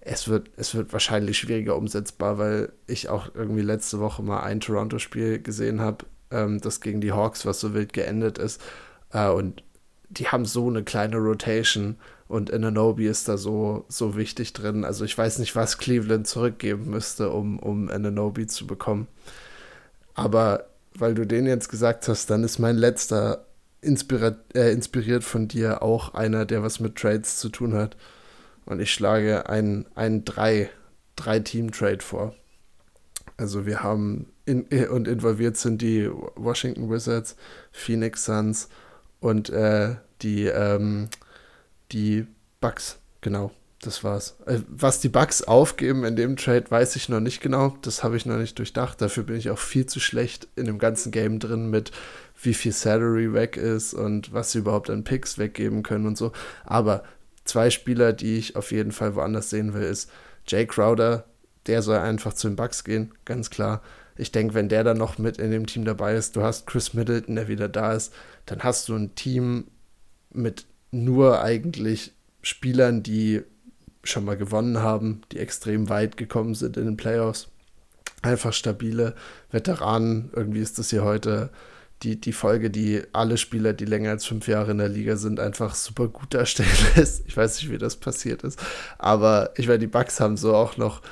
es wird, es wird wahrscheinlich schwieriger umsetzbar, weil ich auch irgendwie letzte Woche mal ein Toronto-Spiel gesehen habe, ähm, das gegen die Hawks, was so wild geendet ist. Äh, und die haben so eine kleine Rotation und Ananobi ist da so, so wichtig drin. Also ich weiß nicht, was Cleveland zurückgeben müsste, um, um Ananobi zu bekommen. Aber weil du den jetzt gesagt hast, dann ist mein letzter inspiriert, äh, inspiriert von dir auch einer, der was mit Trades zu tun hat. Und ich schlage einen, einen drei, drei Team-Trade vor. Also wir haben in, und involviert sind die Washington Wizards, Phoenix Suns und äh, die, ähm, die Bucks. Genau, das war's. Äh, was die Bucks aufgeben in dem Trade, weiß ich noch nicht genau. Das habe ich noch nicht durchdacht. Dafür bin ich auch viel zu schlecht in dem ganzen Game drin mit wie viel Salary weg ist und was sie überhaupt an Picks weggeben können und so. Aber zwei Spieler, die ich auf jeden Fall woanders sehen will, ist Jay Crowder. Der soll einfach zu den Bucks gehen, ganz klar. Ich denke, wenn der dann noch mit in dem Team dabei ist, du hast Chris Middleton, der wieder da ist, dann hast du ein Team mit nur eigentlich Spielern, die schon mal gewonnen haben, die extrem weit gekommen sind in den Playoffs. Einfach stabile Veteranen. Irgendwie ist das hier heute die, die Folge, die alle Spieler, die länger als fünf Jahre in der Liga sind, einfach super gut darstellen lässt. Ich weiß nicht, wie das passiert ist. Aber ich meine, die Bucks haben so auch noch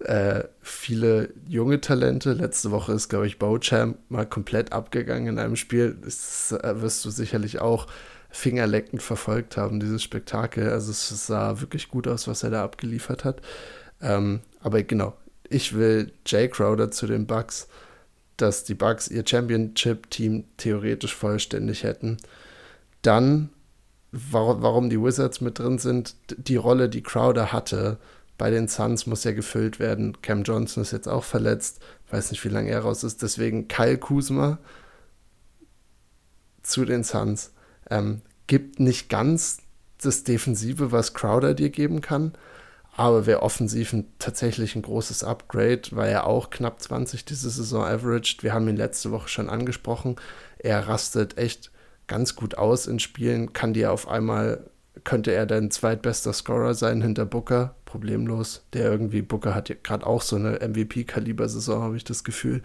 äh, viele junge Talente. Letzte Woche ist, glaube ich, Bochamp mal komplett abgegangen in einem Spiel. Das äh, wirst du sicherlich auch fingerleckend verfolgt haben, dieses Spektakel. Also es sah wirklich gut aus, was er da abgeliefert hat. Ähm, aber genau, ich will Jay Crowder zu den Bucks dass die Bucks ihr Championship-Team theoretisch vollständig hätten. Dann, warum die Wizards mit drin sind, die Rolle, die Crowder hatte bei den Suns, muss ja gefüllt werden. Cam Johnson ist jetzt auch verletzt, weiß nicht, wie lange er raus ist. Deswegen Kyle Kuzma zu den Suns. Ähm, gibt nicht ganz das Defensive, was Crowder dir geben kann, aber wäre offensiv ein, tatsächlich ein großes Upgrade, weil er auch knapp 20 diese Saison averaged. Wir haben ihn letzte Woche schon angesprochen. Er rastet echt ganz gut aus in Spielen, kann dir auf einmal, könnte er dein zweitbester Scorer sein hinter Booker, problemlos. Der irgendwie, Booker hat gerade auch so eine MVP-Kaliber-Saison, habe ich das Gefühl.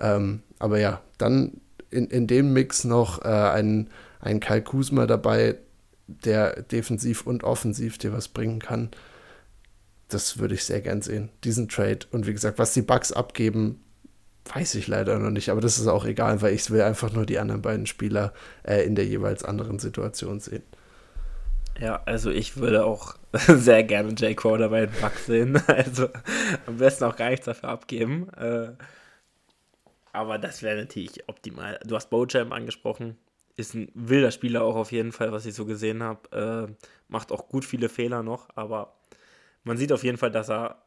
Ähm, aber ja, dann in, in dem Mix noch äh, ein, ein Kai Kuzma dabei, der defensiv und offensiv dir was bringen kann das würde ich sehr gern sehen, diesen Trade. Und wie gesagt, was die Bugs abgeben, weiß ich leider noch nicht, aber das ist auch egal, weil ich will einfach nur die anderen beiden Spieler äh, in der jeweils anderen Situation sehen. Ja, also ich würde auch sehr gerne Jay Crowder bei den Bucks sehen. Also am besten auch gar nichts dafür abgeben. Äh, aber das wäre natürlich optimal. Du hast Bojam angesprochen. Ist ein wilder Spieler auch auf jeden Fall, was ich so gesehen habe. Äh, macht auch gut viele Fehler noch, aber man sieht auf jeden Fall, dass er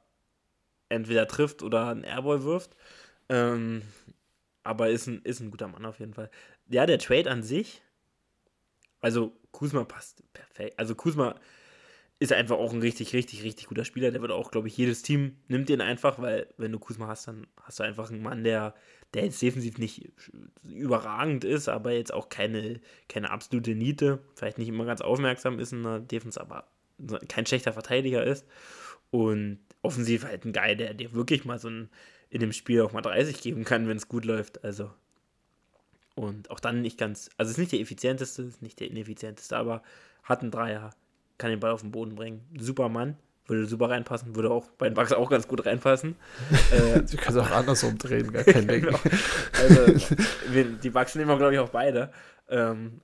entweder trifft oder einen Airball wirft. Ähm, aber ist ein, ist ein guter Mann auf jeden Fall. Ja, der Trade an sich, also Kuzma passt perfekt. Also Kuzma ist einfach auch ein richtig, richtig, richtig guter Spieler. Der wird auch, glaube ich, jedes Team nimmt den einfach, weil wenn du Kuzma hast, dann hast du einfach einen Mann, der, der jetzt defensiv nicht überragend ist, aber jetzt auch keine, keine absolute Niete, vielleicht nicht immer ganz aufmerksam ist in der Defense, aber kein schlechter Verteidiger ist. Und offensiv halt ein Guy, der dir wirklich mal so ein, in dem Spiel auch mal 30 geben kann, wenn es gut läuft. Also. Und auch dann nicht ganz, also ist nicht der effizienteste, ist nicht der ineffizienteste, aber hat einen Dreier, kann den Ball auf den Boden bringen. Super Mann, würde super reinpassen, würde auch bei den Bugs auch ganz gut reinpassen. äh, du kannst auch andersrum drehen, gar kein Ding. genau. Also, die Bugs nehmen wir, glaube ich, auch beide. Ähm,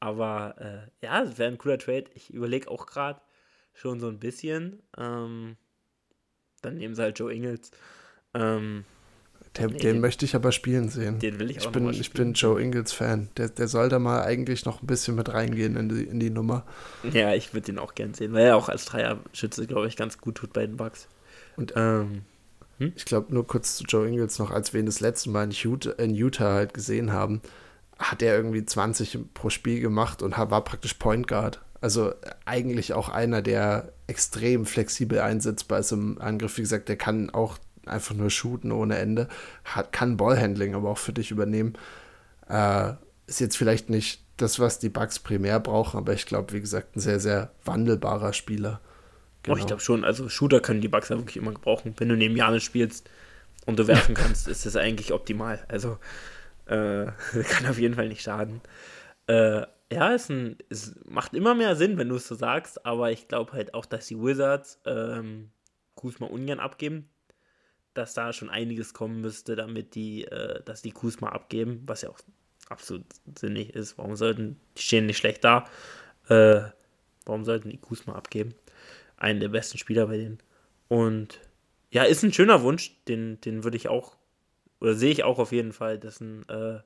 aber äh, ja, es wäre ein cooler Trade. Ich überlege auch gerade schon so ein bisschen. Ähm, dann nehmen sie halt Joe Ingles. Ähm, den, nee, den, möchte ich aber spielen sehen. Den will ich auch ich bin, Ich bin Joe Ingles Fan. Der, der soll da mal eigentlich noch ein bisschen mit reingehen in die, in die Nummer. Ja, ich würde den auch gern sehen, weil er auch als Dreier-Schütze, glaube ich, ganz gut tut bei den Bucks. Und ähm, hm? ich glaube, nur kurz zu Joe Ingles noch, als wir ihn das letzte Mal in Utah, in Utah halt gesehen haben, hat er irgendwie 20 pro Spiel gemacht und war praktisch Point Guard. Also eigentlich auch einer, der extrem flexibel einsetzbar ist im Angriff. Wie gesagt, der kann auch einfach nur shooten ohne Ende, hat, kann Ballhandling aber auch für dich übernehmen. Äh, ist jetzt vielleicht nicht das, was die Bugs primär brauchen, aber ich glaube, wie gesagt, ein sehr, sehr wandelbarer Spieler. Genau. Oh, ich glaube schon, also Shooter können die Bugs ja wirklich immer gebrauchen. Wenn du neben Janis spielst und du werfen kannst, ist das eigentlich optimal. Also äh, kann auf jeden Fall nicht schaden. Äh, ja, es, ein, es, macht immer mehr Sinn, wenn du es so sagst, aber ich glaube halt auch, dass die Wizards ähm, Kuzma ungern abgeben dass da schon einiges kommen müsste, damit die, äh, dass die Kuzma abgeben, was ja auch absolut sinnig ist. Warum sollten, die stehen nicht schlecht da, äh, warum sollten die Kuzma abgeben? Einen der besten Spieler bei denen. Und ja, ist ein schöner Wunsch, den, den würde ich auch, oder sehe ich auch auf jeden Fall, das ein, äh,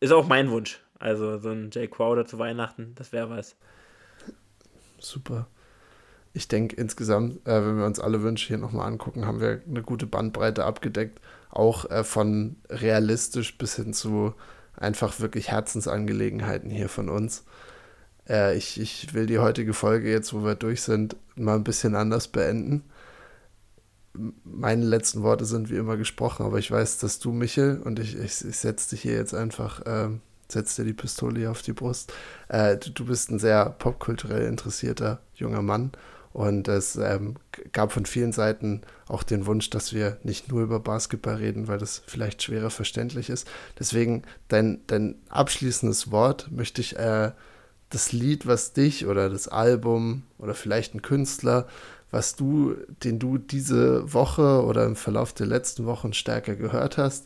ist auch mein Wunsch. Also so ein Jay Crowder zu Weihnachten, das wäre was. Super ich denke insgesamt, äh, wenn wir uns alle Wünsche hier nochmal angucken, haben wir eine gute Bandbreite abgedeckt. Auch äh, von realistisch bis hin zu einfach wirklich Herzensangelegenheiten hier von uns. Äh, ich, ich will die heutige Folge jetzt, wo wir durch sind, mal ein bisschen anders beenden. Meine letzten Worte sind wie immer gesprochen, aber ich weiß, dass du, Michel, und ich, ich, ich setze dich hier jetzt einfach, ähm, setze dir die Pistole hier auf die Brust. Äh, du, du bist ein sehr popkulturell interessierter junger Mann und es ähm, gab von vielen Seiten auch den Wunsch, dass wir nicht nur über Basketball reden, weil das vielleicht schwerer verständlich ist. Deswegen dein, dein abschließendes Wort möchte ich äh, das Lied, was dich oder das Album oder vielleicht ein Künstler, was du, den du diese Woche oder im Verlauf der letzten Wochen stärker gehört hast,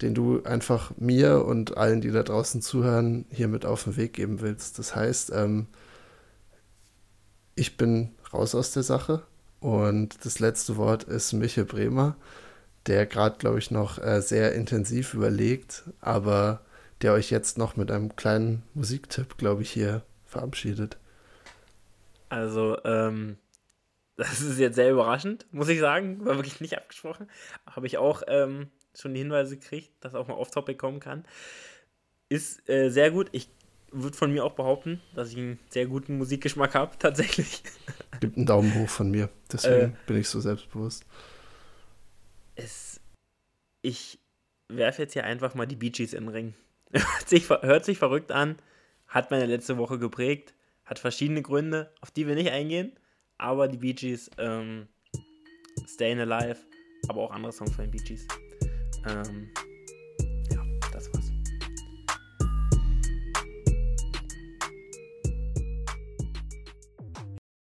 den du einfach mir und allen, die da draußen zuhören, hiermit auf den Weg geben willst. Das heißt, ähm, ich bin raus aus der Sache. Und das letzte Wort ist Michael Bremer, der gerade, glaube ich, noch äh, sehr intensiv überlegt, aber der euch jetzt noch mit einem kleinen Musiktipp, glaube ich, hier verabschiedet. Also, ähm, das ist jetzt sehr überraschend, muss ich sagen. War wirklich nicht abgesprochen. Habe ich auch ähm, schon die Hinweise gekriegt, dass auch mal off-topic kommen kann. Ist äh, sehr gut. Ich würde von mir auch behaupten, dass ich einen sehr guten Musikgeschmack habe, tatsächlich. Gibt einen Daumen hoch von mir, deswegen äh, bin ich so selbstbewusst. Es, ich werfe jetzt hier einfach mal die Bee Gees in den Ring. hört, sich, hört sich verrückt an, hat meine letzte Woche geprägt, hat verschiedene Gründe, auf die wir nicht eingehen, aber die Bee Gees, ähm, Stayin' Alive, aber auch andere Songs von den Bee Gees. Ähm,